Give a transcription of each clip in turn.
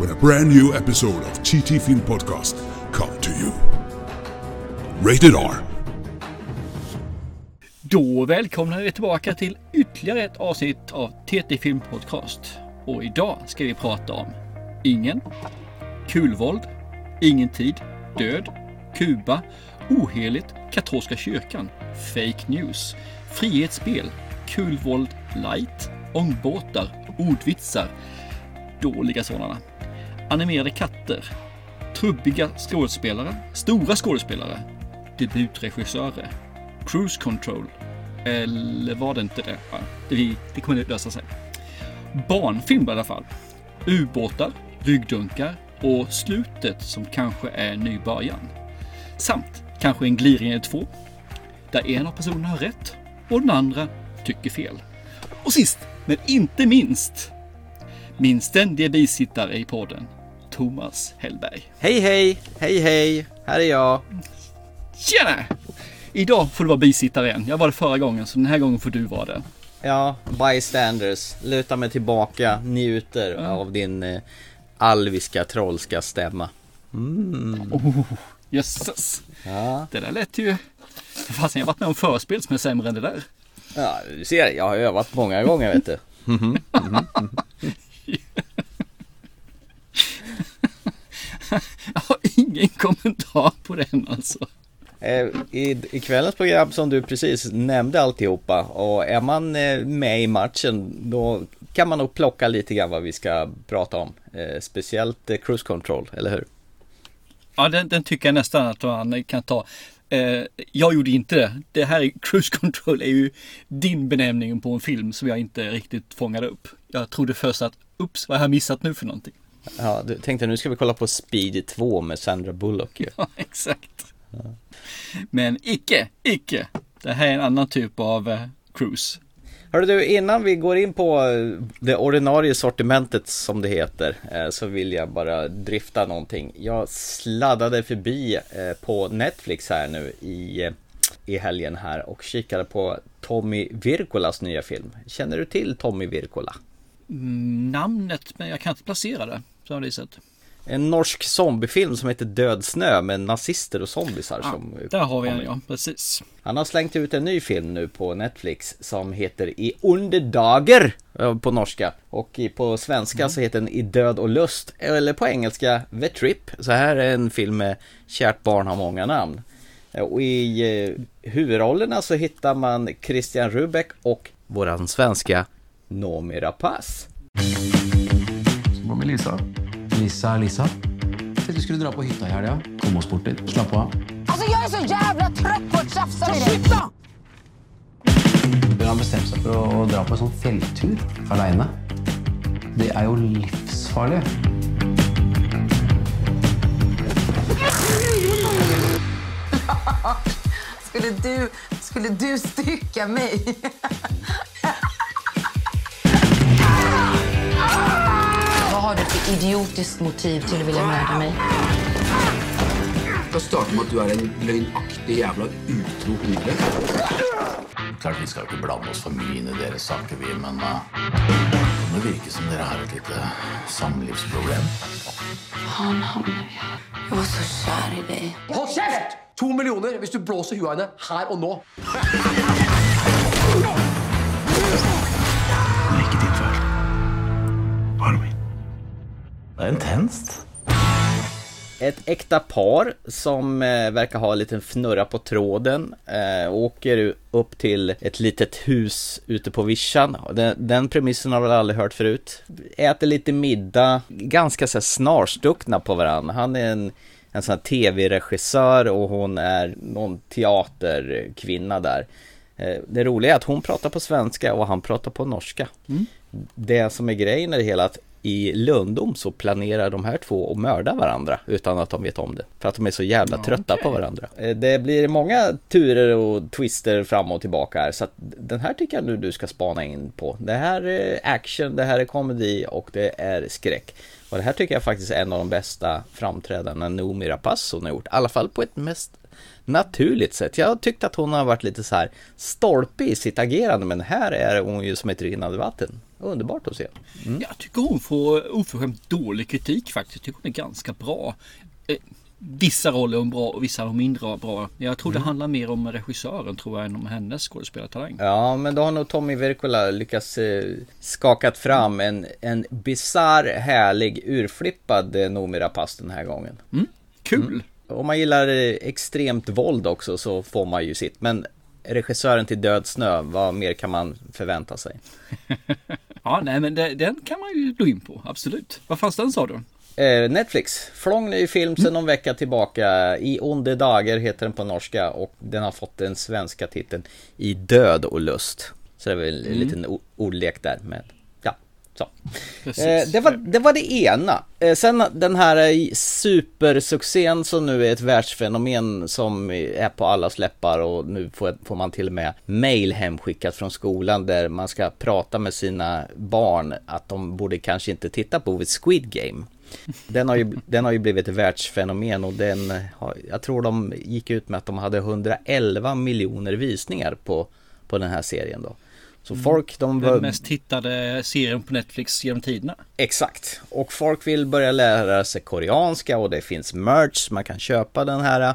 when a brand new episode of TT Film Podcast come to you. Rated R. Då välkomnar vi tillbaka till ytterligare ett avsnitt av TT Film Podcast. Och idag ska vi prata om Ingen, Kulvåld, Ingen tid, Död, Kuba, Oheligt, Katolska kyrkan, Fake News, Frihetsspel, Kulvåld Light, Ångbåtar, Ordvitsar, dåliga sådana, Animerade katter, Trubbiga skådespelare, Stora skådespelare, Debutregissörer, Cruise Control, eller var det inte det? Det, det kommer lösa sig. Barnfilm i alla fall. Ubåtar, ryggdunkar och slutet som kanske är en ny början. Samt kanske en gliring eller två. Där en av personerna har rätt och den andra tycker fel. Och sist men inte minst min ständiga bisittare i podden, Thomas Hellberg. Hej hej, hej hej, här är jag. Tjena! Idag får du vara bisittare igen. Jag var det förra gången, så den här gången får du vara det. Ja, bystanders, luta mig tillbaka, njuter Ja. av din eh, alviska trollska stämma. Mm. Oh, jösses! Ja. Det där lät ju... Fasen, jag har varit med om förspel som är sämre än det där. ja, du ser, jag har övat många gånger vet du. Jag har ingen kommentar på den alltså. Eh, I, I kvällens program som du precis nämnde alltihopa och är man eh, med i matchen då kan man nog plocka lite grann vad vi ska prata om. Eh, speciellt cruise control, eller hur? Ja, den, den tycker jag nästan att man kan ta. Jag gjorde inte det. Det här är Cruise Control är ju din benämning på en film som jag inte riktigt fångade upp. Jag trodde först att, ups, vad har jag missat nu för någonting? Ja, du tänkte nu ska vi kolla på Speed 2 med Sandra Bullock ju. Ja, exakt. Men icke, icke. Det här är en annan typ av eh, cruise. Hörru du, innan vi går in på eh, det ordinarie sortimentet som det heter eh, så vill jag bara drifta någonting. Jag sladdade förbi eh, på Netflix här nu i, i helgen här och kikade på Tommy Virkolas nya film. Känner du till Tommy Virkola? Mm, Namnet, men jag kan inte placera det på det viset. En norsk zombiefilm som heter Död snö med nazister och zombisar Ja, som där har vi en ja, precis. Han har slängt ut en ny film nu på Netflix som heter I underdager eh, på norska och på svenska så heter den I död och lust eller på engelska The Trip. Så här är en film med Kärt barn har många namn. Eh, Och i eh, huvudrollerna så hittar man Christian Rubeck och våran svenska Noomi Rapace. Hva med Lisa? Lisa, Lisa. Tenkte du skulle dra på hytta i helga. Kom oss bort litt. Slapp av. Alltså jag är så jävla trött på att tjafsa med dig. Hun har bestemt seg for å, å dra på en sånn fjelltur aleine. Det er jo livsfarlig. Skulle du, skulle du stycka mig? har du för idiotiskt motiv till att vilja mörda mig? Det starter med at du er en løgnaktig jævla utro hore. Klart Vi skal jo ikke blande oss for mye inn i deres saker, vi, men uh, det må virke som dere har et lite samlivsproblem. Han hamnar i här. Jag var så kär i dig. Hold kjeft! To millioner hvis du blåser huet av henne her Det er intenst. Ett äkta par som eh, verkar ha en liten fnurra på tråden eh, åker upp till ett litet hus ute på vischan. Den, den premissen har väl aldrig hört förut. Äter lite middag, ganska så här snarstuckna på varandra. Han är en, en sån här tv-regissör och hon är någon teaterkvinna där. Eh, Det roliga är att hon pratar på svenska och han pratar på norska. Det som är grejen i det hela att i Lundom så planerar de här två att mörda varandra utan att de vet om det. För att de är så jävla trötta okej. på varandra. Eh, Det blir många turer och twister fram och tillbaka här. Så att den här tycker jag nu du ska spana in på. Det här är action, det här är komedi och det är skräck. Och det här tycker jag faktiskt är en av de bästa framträdandena Noomi Rapace har gjort. I alla fall på ett mest naturligt sätt. Jag har tyckt att hon har varit lite så här stolpig i sitt agerande men här är hon ju som ett rinnande vatten. Underbart att se. Jag tycker hon får oförskämt dålig kritik faktiskt. Jag tycker hon är ganska bra. Eh, Vissa roller är hon bra och vissa är hon mindre bra. Jag tror det handlar mer om regissören tror jag än om hennes skådespelartalang. Ja, men då har nog Tommy Wirkola lyckats eh, skakat fram en, en bizarr, härlig, urflippad eh, Noomi Rapace den här gången. Kul! Om man gillar extremt våld också så får man ju sitt. Men regissören till Död snö, vad mer kan man förvänta sig? Ja, nej men det, den kan man ju gå in på. Absolut. Vad fanns den sa du? Eh, Netflix, flång ny film sedan någon vecka tillbaka. I onde dagar heter den på norska och den har fått den svenska titeln I död och lust. Så det är väl en liten o- ordlek där med. Precis. Eh, det, var, det var det ena. Eh, sen den här supersuccén som nu är ett världsfenomen som är på allas läppar och nu får, får man till och med mail hemskickat från skolan där man ska prata med sina barn att de borde kanske inte titta på Squid Game. Den har, ju, den har ju blivit ett världsfenomen och den har, jag tror de gick ut med att de hade 111 miljoner visningar på, på den här serien då. Så folk de var... Den mest tittade serien på Netflix genom tiderna. Exakt, och folk vill börja lära sig koreanska och det finns merch, man kan köpa den här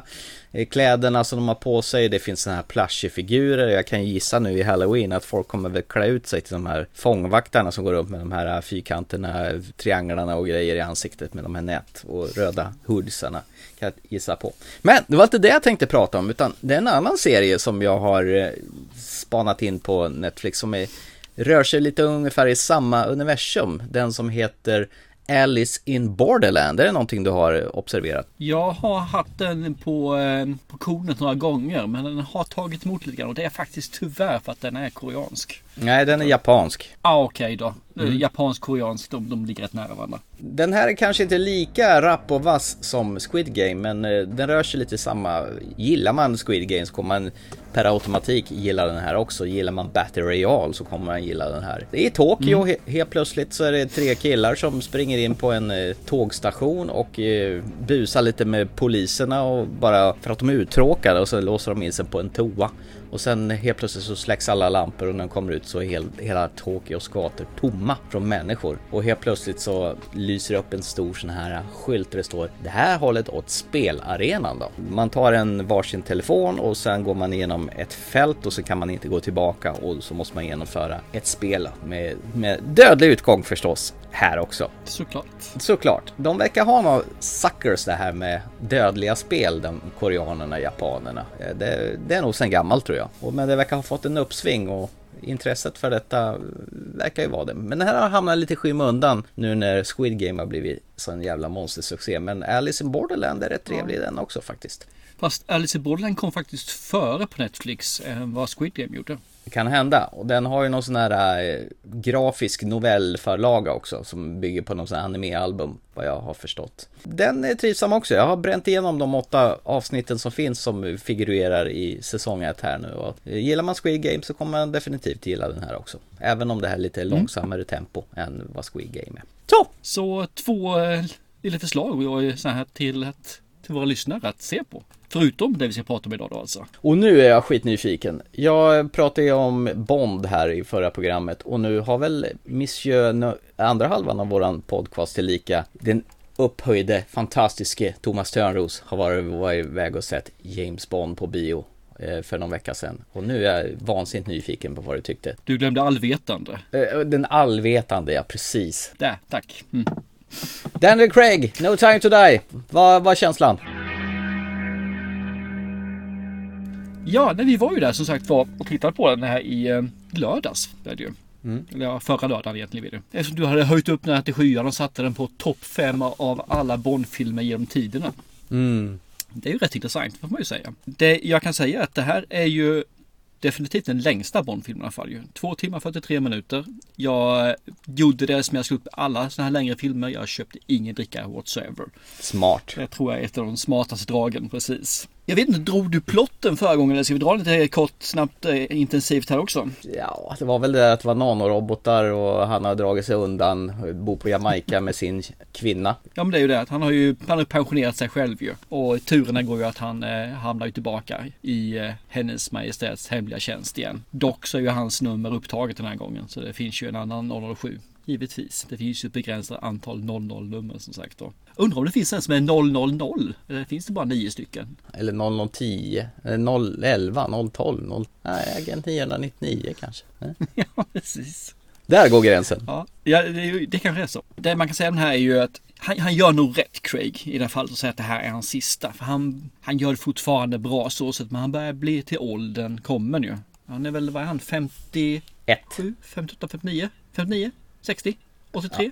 eh, kläderna som de har på sig, det finns såna här plushie-figurer, jag kan gissa nu i halloween att folk kommer väl klä ut sig till de här fångvaktarna som går upp med de här fyrkanterna, trianglarna och grejer i ansiktet med de här nät och röda hoodiesarna kan jag gissa på. Men det var inte det jag tänkte prata om, utan det är en annan serie som jag har eh, spanat in på Netflix som är, rör sig lite ungefär i samma universum. Den som heter Alice in Borderland. Är det någonting du har observerat? Jag har haft den på, eh, på kornet några gånger men den har tagit emot lite grann och det är faktiskt tyvärr för att den är koreansk. Nej, den är japansk. Ja ah, okej då. Mm. Japansk, koreansk, de, de ligger rätt nära varandra. Den här är kanske inte lika rapp och vass som Squid Game, men eh, den rör sig lite samma. Gillar man Squid Game så kommer man per automatik gilla den här också. Gillar man Battle Royale så kommer man gilla den här. Det är Tokyo, he helt plötsligt så är det tre killar som springer in på en eh, tågstation och eh, busar lite med poliserna och bara för att de är uttråkade och så låser de in sig på en toa. Och sen helt plötsligt så släcks alla lampor och när de kommer ut så är hel, hela Tokyos gator tomma från människor. Och helt plötsligt så lyser det upp en stor sån här skylt där det står Det här hållet åt spelarenan då. Man tar en varsin telefon och sen går man igenom ett fält och så kan man inte gå tillbaka och så måste man genomföra ett spel med, med dödlig utgång förstås. Här också. Såklart. Såklart. De verkar ha några suckers det här med dödliga spel, de koreanerna, japanerna. Det, det är nog sen gammalt tror jag. Och, men det verkar ha fått en uppsving och intresset för detta verkar ju vara det. Men det här har hamnat lite i skymundan nu när Squid Game har blivit så en jävla monstersuccé. Men Alice in Borderland är rätt trevlig den också faktiskt. Fast Alice in Borderland kom faktiskt före på Netflix än vad Squid Game gjorde. Kan hända. Och den har ju någon sån här eh, grafisk novellförlaga också som bygger på någon sån här anime-album vad jag har förstått. Den är trivsam också. Jag har bränt igenom de åtta avsnitten som finns som figurerar i säsong 1 här nu. Och gillar man Squid Game så kommer man definitivt gilla den här också. Även om det här är lite långsammare tempo än vad Squid Game är. Så! Så två eh, lilla förslag och jag är så här till, att, till våra lyssnare att se på. Förutom det vi ska prata om idag då alltså. Och nu är jag skitnyfiken. Jag pratade ju om Bond här i förra programmet och nu har väl Monsieur andra halvan av våran podcast tillika den upphöjde, fantastiske Thomas Törnros har varit, varit iväg och sett James Bond på bio eh, för någon vecka sedan. Och nu är jag vansinnigt nyfiken på vad du tyckte. Du glömde allvetande. Eh, Den allvetande, ja precis. Där, tack. Mm. Daniel Craig, No time to die. Vad var känslan? Ja, nej, vi var ju där som sagt var och tittade på den här i eh, lördags. Det är det ju. Eller ja, förra lördagen egentligen blir det. Eftersom du hade höjt upp den här till skyarna och satte den på topp fem av alla Bond-filmer genom tiderna. Mm. Det är ju rätt intressant får man ju säga. Det jag kan säga är att det här är ju definitivt den längsta Bondfilmen i alla fall. ju. Två timmar 43 minuter. Jag gjorde det som jag skulle upp alla sådana här längre filmer. Jag köpte ingen dricka whatsoever. Smart. Det tror jag är ett av de smartaste dragen precis. Jag vet inte, drog du plotten förra gången eller ska vi dra lite kort, snabbt, eh, intensivt här också? Ja, det var väl det att det var nanorobotar och han har dragit sig undan, bor på Jamaica med sin kvinna. Ja men det är ju det att han har ju han har pensionerat sig själv ju. Och turerna går ju att han eh, hamnar ju tillbaka i eh, hennes majestäts hemliga tjänst igen. Dock så är ju hans nummer upptaget den här gången så det finns ju en annan 007. Givetvis. Det finns ju ett begränsat antal 00-nummer som sagt då. Undrar om det finns en som är 000? Eller finns det bara nio stycken? Eller 0010, eller 011, 012, 0... Nej, Agent 999 kanske. Ja, precis. Där går gränsen. Ja, ja det, det kanske är så. Det man kan säga om den här är ju att han, han gör nog rätt Craig i det här fallet och säger att det här är hans sista. För han, han gör det fortfarande bra så sett men han börjar bli till åldern kommen ju. Han är väl, vad är han, 57, Ett. 58, 59, 59, 60, 83?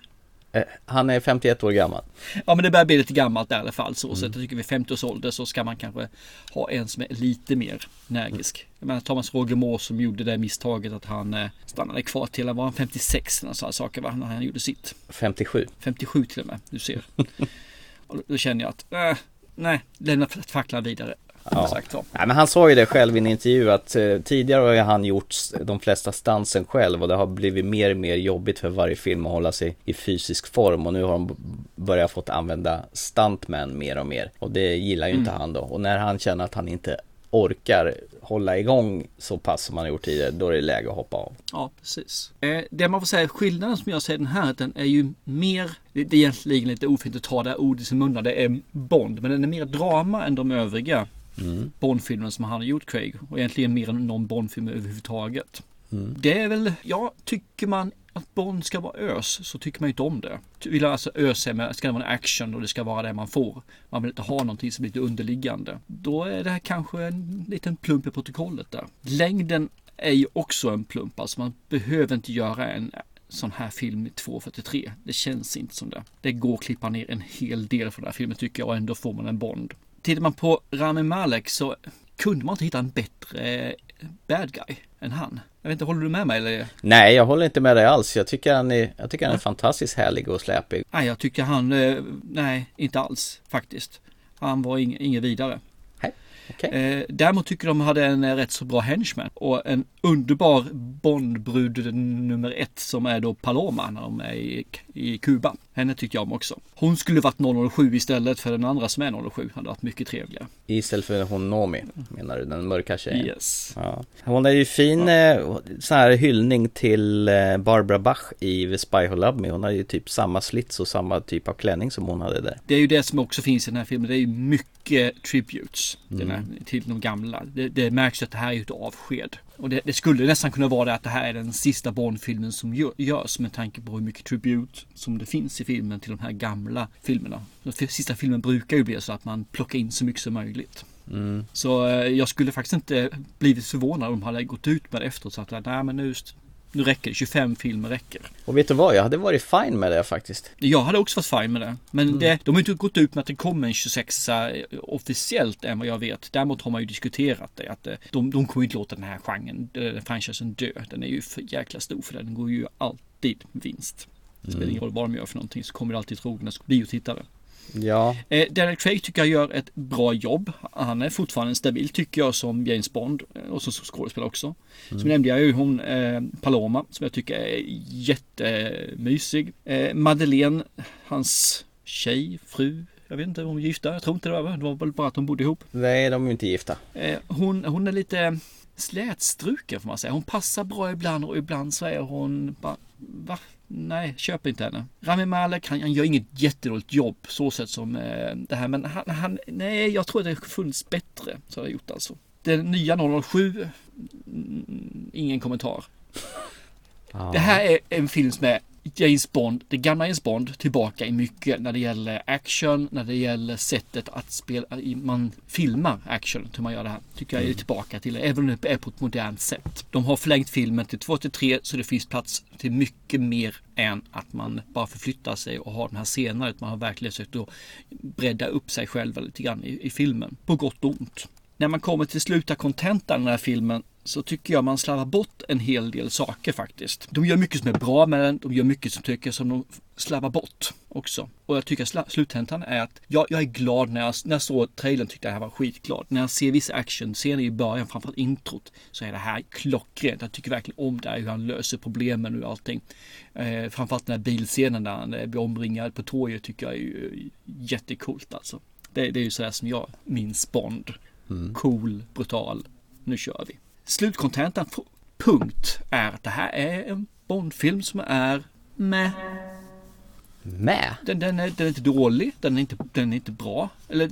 Eh, Han är 51 år gammal. Ja men det börjar bli lite gammalt där i alla fall. Så, så att jag tycker vid 50 års ålder så ska man kanske ha en som är lite mer energisk. Jag menar Thomas Roger Moore som gjorde det misstaget att han eh, stannade kvar till han var 56 eller sådana saker va? när han gjorde sitt. 57. 57 till och med, du ser. Och då, då känner jag att, äh, nej, lämna facklan vidare. Ja. Sagt. Nej, men han sa ju det själv i en intervju att eh, tidigare har han gjort de flesta stansen själv och det har blivit mer och mer jobbigt för varje film att hålla sig i fysisk form och nu har de börjat fått använda stuntman mer och mer och det gillar ju inte han då och när han känner att han inte orkar hålla igång så pass som han har gjort tidigare då är det läge att hoppa av. Ja, precis. Eh, det man får säga, skillnaden som jag ser den här, den är ju mer, det, det är egentligen lite ofint att ta det här ordet i sin mun, det är Bond, men den är mer drama än de övriga Bondfilmerna som han har gjort, Craig. Och egentligen mer än någon Bondfilm överhuvudtaget. Det är väl, ja, tycker man att Bond ska vara ös så tycker man ju inte om det. Vill alltså ösa med, ska det vara en action och det ska vara det man får. Man vill inte ha någonting som är lite underliggande. Då är det här kanske en liten plump i protokollet där. Längden är ju också en plump, alltså man behöver inte göra en sån här film i 2.43. Det känns inte som det. Det går att klippa ner en hel del från den här filmen tycker jag och ändå får man en Bond. Tittar man på Rami Malek så kunde man inte hitta en bättre eh, bad guy än han. Jag vet inte, håller du med mig eller? Nej, jag håller inte med dig alls. Jag tycker han är, jag tycker han är fantastiskt härlig och släpig. Nej, jag tycker han, eh, nej, inte alls faktiskt. Han var ing, inget vidare. Okej. Eh, däremot tycker de hade en eh, rätt så bra henchman och en underbar Bondbrud nummer ett som är då Paloma när de är i, i Kuba. Henne tyckte jag om också. Hon skulle varit 007 istället för den andra som är 007. Hade varit mycket trevligare. Istället för hon Nomi, menar du? Den mörka tjejen. Yes. Ja. Hon är ju fin eh, sån här hyllning till Barbara Bach i The Spy Who Loved Me. Hon har ju typ samma slits och samma typ av klänning som hon hade där. Det är ju det som också finns i den här filmen. Det är ju mycket tributes den här, till de gamla. Det, det märks att det här är ett avsked. Och det, det skulle nästan kunna vara det att det här är den sista Bond-filmen som gör, görs med tanke på hur mycket tribute som det finns i filmen till de här gamla filmerna. Den sista filmen brukar ju bli så att man plockar in så mycket som möjligt. Så eh, jag skulle faktiskt inte blivit förvånad om de hade gått ut med det efteråt så att nej men nu, nu räcker det, 25 filmer räcker. Och vet du vad? Jag hade varit fine med det faktiskt. Jag hade också varit fine med det. Men det, de har inte gått ut med att det kommer en 26 officiellt än vad jag vet. Däremot har man ju diskuterat det. Att eh, de, de kommer inte låta den här genren, eh, franchisen dö. Den är ju för jäkla stor för den går ju alltid vinst. Det spelar ingen roll vad de gör för någonting så kommer det alltid trogna biotittare. Ja, Eh, Daniel Craig tycker jag gör ett bra jobb. Han är fortfarande stabil tycker jag som James Bond eh, och som skådespelare också. Som nämnde jag ju hon eh, Paloma som jag tycker är jättemysig. Eh, Madeleine, hans tjej, fru, jag vet inte om hon är gifta, jag tror inte det var, det var väl bara att de bodde ihop. nej de är inte gifta. Eh, hon, hon är lite slätstruken får man säga. Hon passar bra ibland och ibland så är hon bara, va? Nej, köp inte henne. Rami Malek, han, han gör inget jättedåligt jobb så sätt som eh, det här. Men han, han, nej, jag tror att det funnits bättre. Så har jag gjort alltså. Den nya 007, mm, ingen kommentar. Det här är en film som är James Bond, det gamla James Bond, tillbaka i mycket när det gäller action, när det gäller sättet att spela, man filmar action, hur man gör det här. Tycker jag är tillbaka till även om det är på ett modernt sätt. De har förlängt filmen till 2 till 3 så det finns plats till mycket mer än att man bara förflyttar sig och har de här scenerna. Utan man har verkligen försökt att bredda upp sig själva lite grann i, i filmen, på gott och ont. När man kommer till sluta kontentan i den här filmen så tycker jag man slarvar bort en hel del saker faktiskt. De gör mycket som är bra med den, de gör mycket som tycker som de slarvar bort också. Och jag tycker sla- sluthäntan är att jag, jag är glad när jag, när jag såg trailern tyckte jag det här var skitglad. När jag ser vissa actionscener i början, framförallt introt, så är det här klockrent. Jag tycker verkligen om det här, hur han löser problemen och allting. Eh, framförallt den här bilscenen där han eh, blir omringad på torget tycker jag är jättekult alltså. Det, det är ju sådär som jag minns Bond. Cool, brutal. Nu kör vi. Slutkontentan, punkt, är att det här är en Bondfilm som är med. Med? Den, den, är, den är inte dålig, den är inte, den är inte bra. Eller,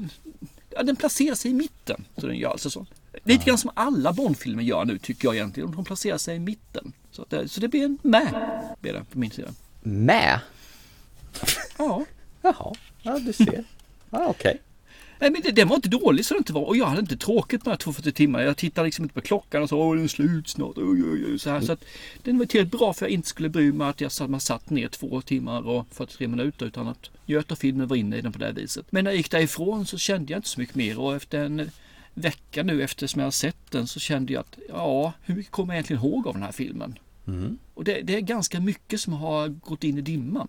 ja, den placerar sig i mitten. Så den gör alltså så. Lite grann som alla Bondfilmer gör nu tycker jag egentligen. De placerar sig i mitten. Så, det, så det blir en med. Blir det på min sida. Med? Ja. Jaha, ja du ser. Ja, okej. Nej men det, den var inte dålig så det inte var. Och jag hade inte tråkigt med 240 timmar. Jag tittade liksom inte på klockan och så åh den är slut snart. Oj, oj, oj, så här. Så att den var tillräckligt bra för att jag inte skulle bry mig att jag satt, man satt ner två timmar och 43 minuter utan att Göta-filmen var inne i den på det här viset. Men när jag gick därifrån så kände jag inte så mycket mer och efter en vecka nu efter som jag har sett den så kände jag att ja, hur mycket kommer jag egentligen ihåg av den här filmen? Och det, det är ganska mycket som har gått in i dimman.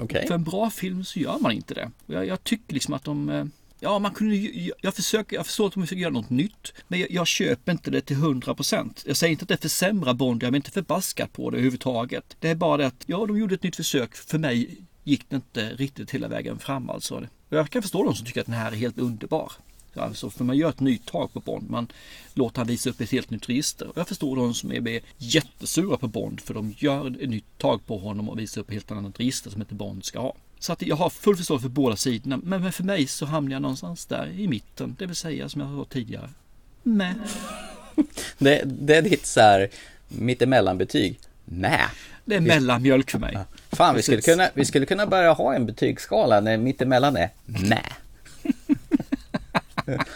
Okej. För en bra film så gör man inte det. Jag, jag tycker liksom att de... Ja, man kunde ju- jag, jag, försöker, jag förstår att de försöker göra något nytt. Men jag, jag köper inte det till 100%. Jag säger inte att det försämrar Bond. Jag är inte förbaskad på det överhuvudtaget. Det är bara det att, ja, de gjorde ett nytt försök. För mig gick det inte riktigt hela vägen fram alltså. Och jag kan förstå de som tycker att den här är helt underbar. Alltså, för man gör ett nytt tag på Bond. Man låter han visa upp ett helt nytt register. Och jag förstår de som är jättesura på Bond. För de gör ett nytt tag på honom och visar upp ett helt annat register som inte Bond ska ha. Så att jag har full förståelse för båda sidorna. Men men för mig så hamnar jag någonstans där i mitten. Det vill säga som jag sa tidigare. Med. Det, det är ditt så här mittemellanbetyg. Med. Det är mellanmjölk för mig. Fan, vi skulle, kunna, vi skulle kunna börja ha en betygsskala när mittemellan är med.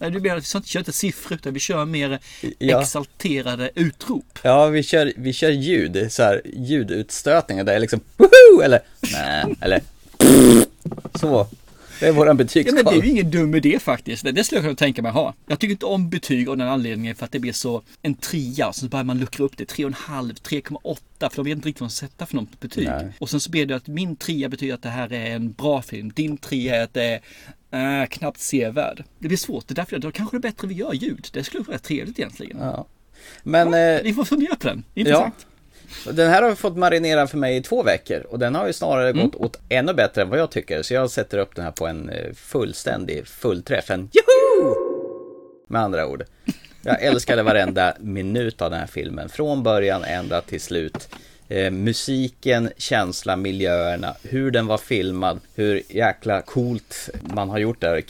Du menar att vi kör inte siffror utan vi kör mer Ja. exalterade utrop. Ja, vi kör, vi kör ljud, så här ljudutstötningar där det är liksom woho! Eller nej, eller så. Det är våran Ja, betygsskala. men det är ju ingen dum idé faktiskt. Det, det skulle jag kunna tänka mig ha. Jag tycker inte om betyg av den anledningen för att det blir så en trea så börjar man luckra upp det. 3,5, 3,8 för de vet inte riktigt vad de sätter för något betyg. Nej. Och sen så blir det att min trea betyder att det här är en bra film. Din trea är att det är äh, knappt sevärd. Det blir svårt. Det är därför jag, då kanske det är bättre vi gör ljud. Det skulle vara trevligt egentligen. Ja. Men eh, Ni får fundera på den. ja, Intressant. den här har fått marinera för mig i två veckor och den har ju snarare Mm. gått åt ännu bättre än vad jag tycker. Så jag sätter upp den här på en eh, fullständig fullträff, en joho! Med andra ord. Jag älskade varenda minut av den här filmen, från början ända till slut. Eh, musiken, känslan, miljöerna, hur den var filmad, hur jäkla coolt man har gjort det här.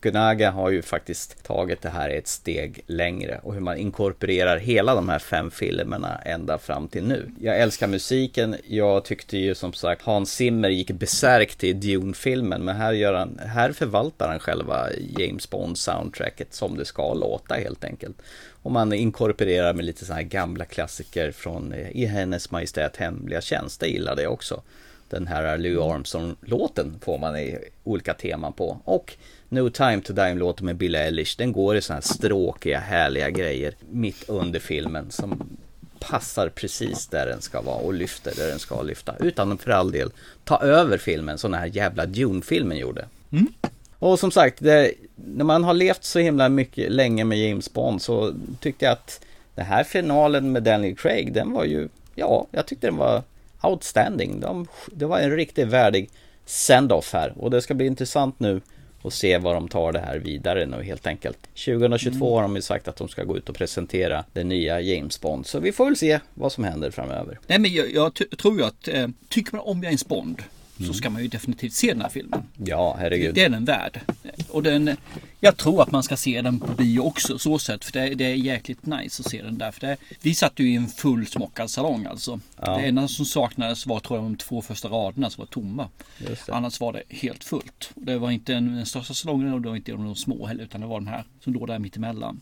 Gunaga har ju faktiskt tagit det här ett steg längre och hur man inkorporerar hela de här fem filmerna ända fram till nu. Jag älskar musiken, jag tyckte ju som sagt Hans Zimmer gick besärkt i Dune-filmen men här, gör han, här förvaltar han själva James Bond-soundtracket som det ska låta helt enkelt. Och man inkorporerar med lite sådana här gamla klassiker från eh, I hennes majestät hemliga tjänst, det gillade jag också. Den här Louis Armstrong-låten får man i olika teman på. Och No Time To Die-låten med Billie Eilish, den går i sådana här stråkiga, härliga grejer mitt under filmen som passar precis där den ska vara och lyfter där den ska lyfta. Utan att för all del ta över filmen som den här jävla Dune-filmen gjorde. Och som sagt, det, när man har levt så himla mycket länge med James Bond så tyckte jag att den här finalen med Daniel Craig, den var ju, ja, jag tyckte den var outstanding. De, det var en riktigt värdig send-off här och det ska bli intressant nu att se vad de tar det här vidare nu helt enkelt. 2022 har de ju sagt att de ska gå ut och presentera den nya James Bond, så vi får väl se vad som händer framöver. Nej men jag, jag tror ju att eh, tycker man om James Bond så ska man ju definitivt se den här filmen. Ja, herregud. Det är den värd. Och den, jag tror att man ska se den på bio också så sätt. För det, det är jäkligt nice att se den där. För det, vi satt ju i en fullsmockad salong alltså. Ja. Det enda som saknades var tror jag de två första raderna som var tomma. Annars var det helt fullt. Det var inte den, den största salongen och det var inte de små heller. Utan det var den här som låg där mittemellan.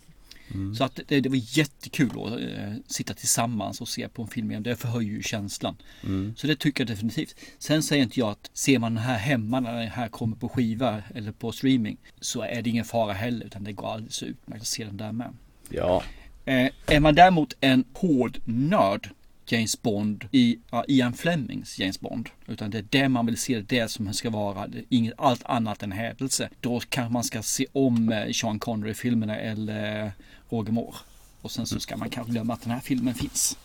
Mm. Så att det, det var jättekul att eh, sitta tillsammans och se på en film igen. Det förhöjer ju känslan. Mm. Så det tycker jag definitivt. Sen säger inte jag att ser man den här hemma när den här kommer på skiva eller på streaming så är det ingen fara heller utan det går alldeles utmärkt att se den där med. Ja, Eh, är man däremot en hård nörd James Bond i ja, Ian Flemings James Bond. Utan det är det man vill se, det som ska vara inget allt annat än hädelse. Då kanske man ska se om eh, Sean Connery-filmerna eller Roger Moore. Och sen så ska man kanske glömma att den här filmen finns.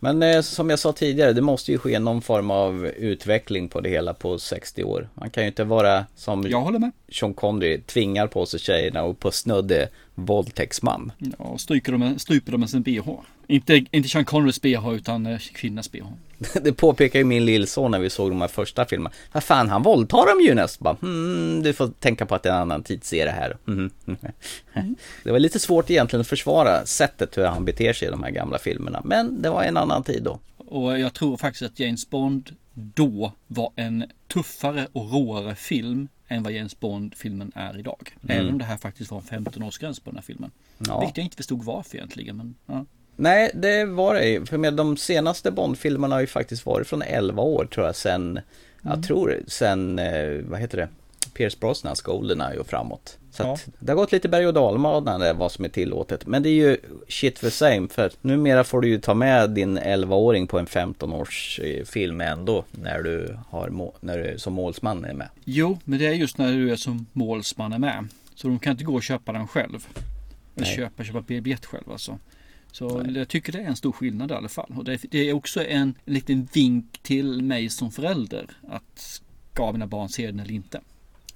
Men eh, som jag sa tidigare, det måste ju ske någon form av utveckling på det hela på 60 år. Man kan ju inte vara som Jag håller med. Sean Connery, tvingar på sig tjejerna och på snudde våldtäktsman. Ja, och stryker stryper de med sin bh. Inte, inte Sean Connerys bh utan eh, kvinnas bh. Det påpekar ju min lillson när vi såg de här första filmerna. Vad fan, han våldtar dem ju nästan. Bara, hmm, du får tänka på att det är en annan tidsserie här. Mm. Det var lite svårt egentligen att försvara sättet hur han beter sig i de här gamla filmerna. Men det var en annan tid då. Och jag tror faktiskt att James Bond då var en tuffare och råare film än vad James Bond-filmen är idag. Även om det här faktiskt var en 15-årsgräns på den här filmen. Ja. Vilket jag inte förstod varför egentligen. Men, ja. Nej, det var det. För med de senaste Bond-filmerna har ju faktiskt varit från 11 år tror jag sen, jag tror sen, eh, vad heter det, Pierce Brosnans Goldeneye och framåt. Så Ja. att det har gått lite berg och dalbana vad som är tillåtet. Men det är ju shit för same för numera får du ju ta med din 11-åring på en 15-års eh, film ändå när du har när du som målsman är med. Jo, men det är just när du är som målsman är med. Så de kan inte gå och köpa den själv. Eller köpa, köpa biljett själv alltså. Så jag tycker det är en stor skillnad i alla fall. Och det, det är också en, en liten vink till mig som förälder. Att ska mina barn se den eller inte?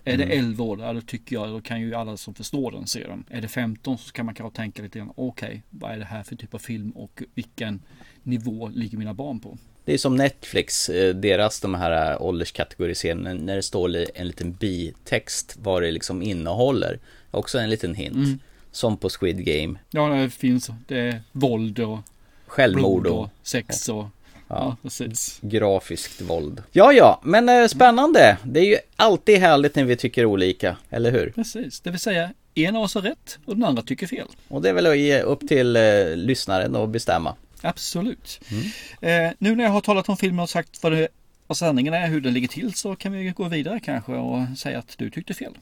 Är det 11 år, då tycker jag, då kan ju alla som förstår den se den. Är det 15 så kan man kanske tänka lite grann, okej, vad är det här för typ av film och vilken nivå ligger mina barn på? Det är som Netflix, eh, deras de här eh, ålderskategoriseringarna, när det står en liten bitext vad det liksom innehåller. Också en liten hint. Mm. Som på Squid Game. Ja, det finns, det är våld och Självmord och och sex och ja, precis. grafiskt våld. Ja, ja, men eh, spännande. Det är ju alltid härligt när vi tycker olika, eller hur? Precis, det vill säga en av oss har rätt och den andra tycker fel. Och det är väl att ge upp till eh, lyssnaren att bestämma. Absolut. Eh, nu när jag har talat om filmen och sagt vad, det, vad sanningen är, hur den ligger till så kan vi gå vidare kanske och säga att du tyckte fel.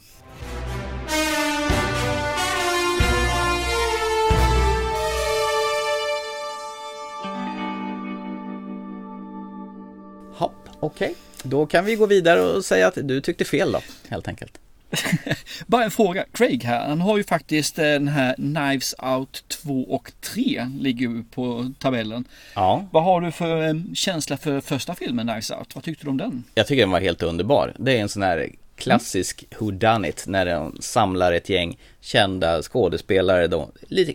Okej. Då kan vi gå vidare och säga att du tyckte fel då, helt enkelt. Bara en fråga. Craig här, han har ju faktiskt eh, den här Knives Out 2 och 3 ligger ju på tabellen. Ja. Vad har du för eh, känsla för första filmen Knives Out? Vad tyckte du om den? Jag tycker den var helt underbar. Det är en sån här klassisk who done it när de samlar ett gäng kända skådespelare då,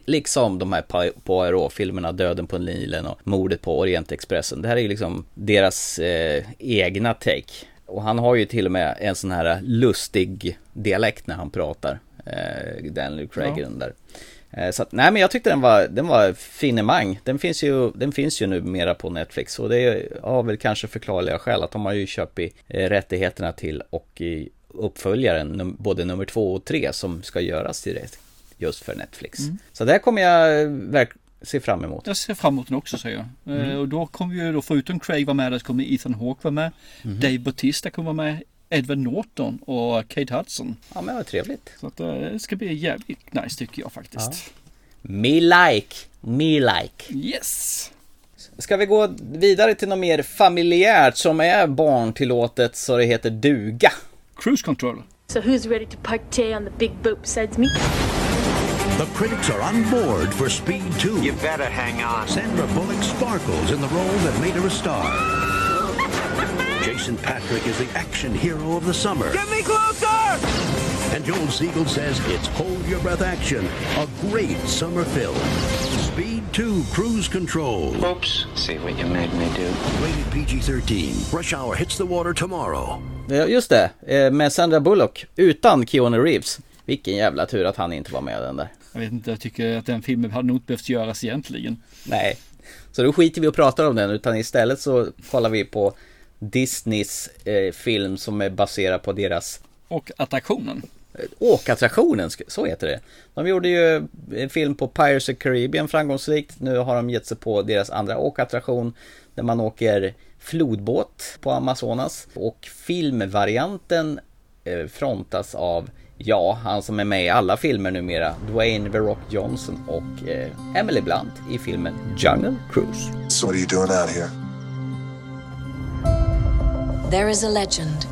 liksom de här Poirot-filmerna Döden på Nilen och Mordet på Orientexpressen. Det här är ju liksom deras eh, egna take. Och han har ju till och med en sån här lustig dialekt när han pratar. Eh, Daniel Craig Ja. där. Eh, Så att, nej men jag tyckte den var, den var finemang. Den finns ju, den finns ju nu mera på Netflix och det av väl kanske förklarliga skäl att de har ju köpt i eh, rättigheterna till och i uppföljaren, både nummer två och tre som ska göras direkt just för Netflix. Så där kommer jag verk- se fram emot. Jag ser fram emot den också säger jag. Eh, Och då kommer ju då förutom Craig vara med där kommer Ethan Hawke vara med. Dave Bautista kommer vara med. Edward Norton och Kate Hudson. Ja men vad trevligt. Så att eh, det ska bli jävligt nice tycker jag faktiskt. Me like, me like. Yes! Ska vi gå vidare till något mer familjärt som är barntillåtet så det heter duga? Cruise Control. So who's ready to partay on the big boat besides me? The critics are on board for Speed 2. You better hang on. Sandra Bullock sparkles in the role that made her a star. Jason Patrick is the action hero of the summer. Get me closer! And Joel Siegel says it's hold your breath action, a great summer film. Speed 2 Cruise Control. Oops. See what you made me do. Rated PG 13. Rush Hour hits the water tomorrow. Ja, just det, eh, med Sandra Bullock utan Keanu Reeves. Vilken jävla tur att han inte var med den där. Jag vet inte, jag tycker att den filmen hade nog inte behövt göras egentligen. Nej, så då skiter vi och pratar om den utan istället så kollar vi på Disneys eh, film som är baserad på deras Och attraktionen. eh, åkattraktionen, så heter det. De gjorde ju en film på Pirates of Caribbean framgångsrikt. Nu har de gett sig på deras andra åkattraktion där man åker flodbåt på Amazonas. Och filmvarianten eh, frontas av, ja, han som är med i alla filmer numera, Dwayne The Rock Johnson och eh, Emily Blunt i filmen Jungle Cruise. So what are you doing out here? There is a legend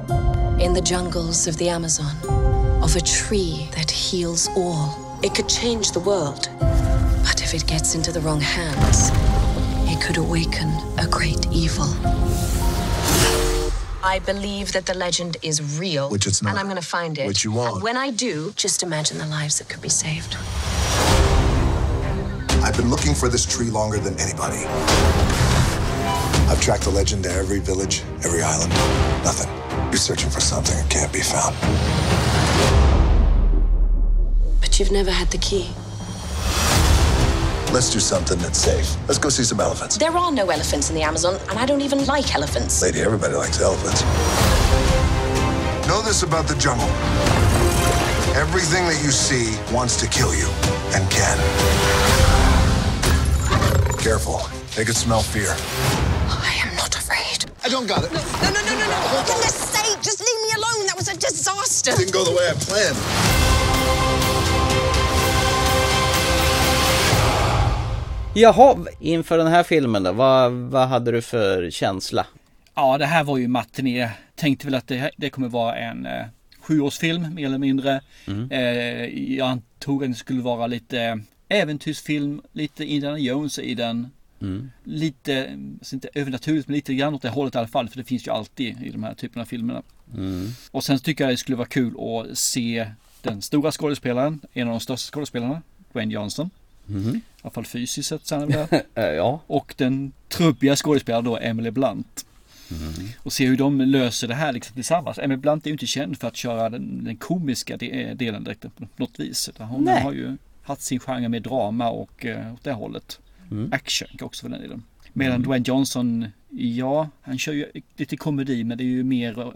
in the jungles of the Amazon of a tree that heals all. It could change the world. But if it gets into the wrong hands, it could awaken a great evil. I believe that the legend is real. Which it's not. And I'm going to find it. Which you won't. And when I do, just imagine the lives that could be saved. I've been looking for this tree longer than anybody. I've tracked the legend to every village, every island. Nothing. You're searching for something that can't be found. But you've never had the key. Let's do something that's safe. Let's go see some elephants. There are no elephants in the Amazon, and I don't even like elephants. Lady, everybody likes elephants. Know this about the jungle. Everything that you see wants to kill you and can. Careful. They could smell fear. I am not afraid. I don't got it. No, no, no, no, no. For goodness sake, just leave me alone. That was a disaster. Didn't go the way I planned. Jaha, inför den här filmen då, vad, vad hade du för känsla? Ja, det här var ju matiné. Tänkte väl att det, det kommer vara en eh, sjuårsfilm mer eller mindre. Mm. Eh, jag antog att det skulle vara lite äventyrsfilm, lite Indiana Jones i den. Mm. Lite, alltså inte övernaturligt, men lite grann åt det hållet i alla fall. För det finns ju alltid i de här typerna av filmerna. Mm. Och sen tycker jag det skulle vara kul att se den stora skådespelaren, en av de största skådespelarna, Dwayne Johnson. Mhm. I alla fall fysiskt sett så är Eh, ja. Och den trubbiga skådespelaren då, Emily Blunt. Mm. Och se hur de löser det här liksom tillsammans. Emily Blunt är ju inte känd för att köra den, den komiska de, delen direkt på något vis. Hon Nej. har ju haft sin genre med drama och eh, åt det hållet. Mm. Action också för den delen. Medan Mm. Dwayne Johnson, ja, han kör ju lite komedi men det är ju mer eh,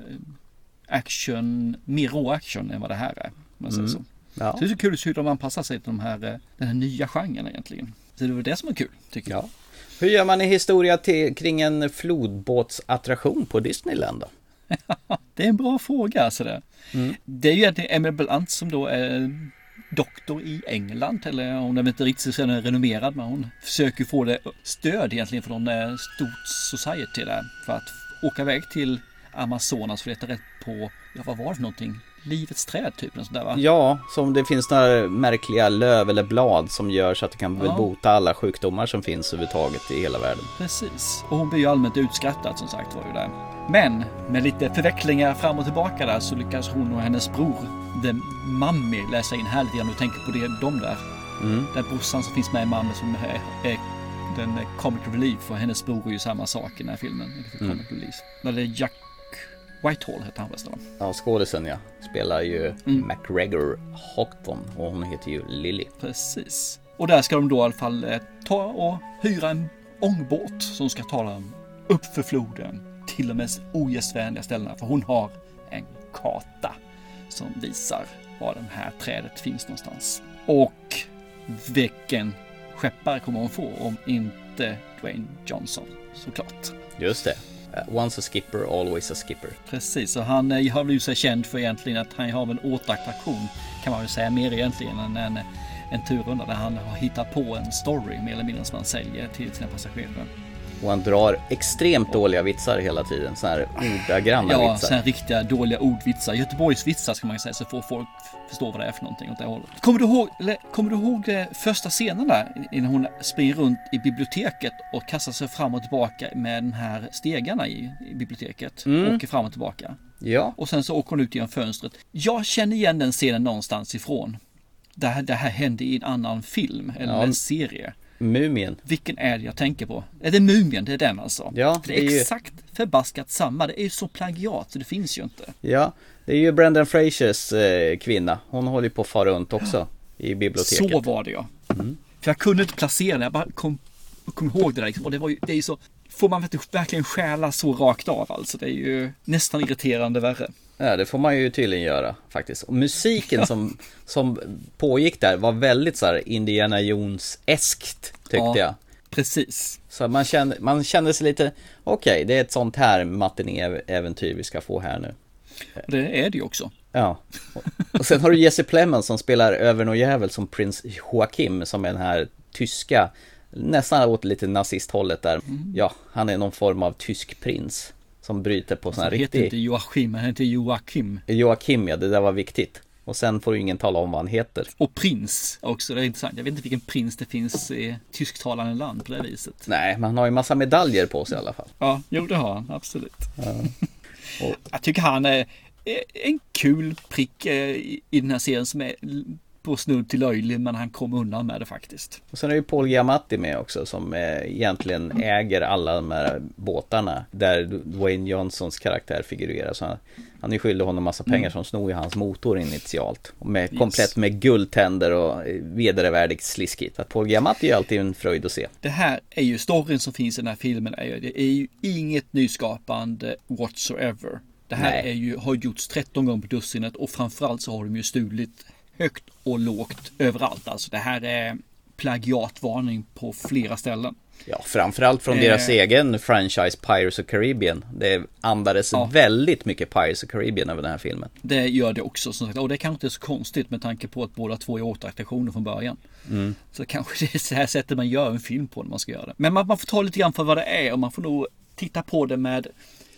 action, mer rå action än vad det här är. Man säger Mm. så. Ja. Så det är så kul hur de anpassar sig till de här, eh, den här nya genren egentligen. Så det var det som var kul, tycker jag. Hur gör man i historia till, kring en flodbåtsattraktion på Disneyland då? Det är en bra fråga alltså det. Mm. Det är ju egentligen Emily Blunt som då är doktor i England. Eller hon är inte riktigt så renommerad men hon försöker få det stöd egentligen från eh, stort society där. För att åka iväg till Amazonas för att leta rätt på, ja vad var det för någonting? Livets träd typ. Där, va? Ja, som det finns några märkliga löv eller blad som gör så att det kan Ja. bota alla sjukdomar som finns överhuvudtaget i hela världen. Precis. Och hon blir ju allmänt utskrattad som sagt var ju där. Men med lite förvecklingar fram och tillbaka där så lyckas hon och hennes bror, The Mummy, läsa in här lite grann. Du tänker på det, de där. Mm. Den brorsan som finns med i Mummy som är, är den comic relief och hennes bror är ju samma sak i den här filmen. Mm. Comic relief. Eller Jack Whitehall heter han förresten? Ja, skådisen ja. Spelar ju Mm. McGregor Houghton och hon heter ju Lily. Precis. Och där ska de då i alla fall eh, ta och hyra en ångbåt som ska ta dem upp för floden till de mest ogästvänliga ställena. För hon har en karta som visar var det här trädet finns någonstans. Och vilken skeppare kommer hon få om inte Dwayne Johnson såklart. Just det. Uh, once a skipper, always a skipper. Precis, och han har blivit sig känd för egentligen att han har en återattraktion kan man väl säga mer egentligen än en, en turrunda där han har hittat på en story mer eller mindre som han säljer till sina passagerare. Och han drar extremt dåliga vitsar hela tiden. Sådana här ordagranna Ja, vitsar. sen riktiga dåliga ordvitsar. Göteborgs vitsar ska man säga så får folk förstå vad det är för någonting åt det hållet. Kommer du ihåg, kommer du ihåg det första scenen där? Innan hon springer runt i biblioteket och kastar sig fram och tillbaka med den här stegarna i, i biblioteket. Mm. Åker fram och tillbaka. Ja. Och sen så åker hon ut genom fönstret. Jag känner igen den scenen någonstans ifrån. Det här, det här hände i en annan film eller Ja. en serie. Mumien. Vilken är det jag tänker på? Är det Mumien? Det är den alltså? Ja, För det är, det är ju- exakt förbaskat samma. Det är ju så plagiat så det finns ju inte. Ja, det är ju Brendan Frasers eh, kvinna. Hon håller ju på att fara runt också i biblioteket. Så var det ja. Mm. För jag kunde inte placera det. Jag bara kom, kom ihåg det där. Liksom. Och det, var ju, det är ju så. Får man verkligen stjäla så rakt av alltså. Det är ju nästan irriterande värre. Ja, det får man ju tydligen göra faktiskt. Och musiken som, som pågick där var väldigt så här Indiana Jones-eskt tyckte Ja. jag. Precis. Så man kände, man kände sig lite, okej, det är ett sånt här matiné-äventyr vi ska få här nu. Det är det ju också. Ja. Och sen har du Jesse Plemons som spelar över någon jävel som prins Joakim som är den här tyska, nästan åt lite nazisthållet där. Mm. Ja, han är någon form av tysk prins som bryter på sån här Han heter riktig... inte Joachim, han heter Joakim. Joakim, ja, det där var viktigt. Och sen får ju ingen tala om vad han heter. Och prins också, det är intressant. Jag vet inte vilken prins det finns i tysktalande land på det viset. Nej, men han har ju massa medaljer på sig i alla fall. Ja, jo det har han, absolut. Ja. Och, Jag tycker han är en kul prick eh, i i den här serien som är på snudd till löjlig men han kommer undan med det faktiskt. och sen är ju Paul Giamatti med också som eh, egentligen äger alla de här båtarna där Dwayne Johnsons karaktär figurerar. Så han, han är skyldig honom massa pengar Mm. som snor ju hans motor initialt. Med, Yes. Komplett med guldtänder och eh, vedervärdigt sliskigt. Att Paul Giamatti är alltid en fröjd att se. Det här är ju storyn som finns i den här filmen. Det är ju inget nyskapande whatsoever. Det här Nej. är ju, har gjorts 13 gånger på dussinet och framförallt så har de ju stulit högt och lågt överallt. Alltså det här är plagiatvarning på flera ställen. Ja, framförallt från Eh. deras egen franchise Pirates of Caribbean. Det andades Ja. väldigt mycket Pirates of Caribbean över den här filmen. Det gör det också som sagt. Och det kanske inte är så konstigt med tanke på att båda två är återattraktioner från början. Mm. Så kanske det är så här sättet man gör en film på när man ska göra det. Men man, man får ta lite grann för vad det är och man får nog titta på det med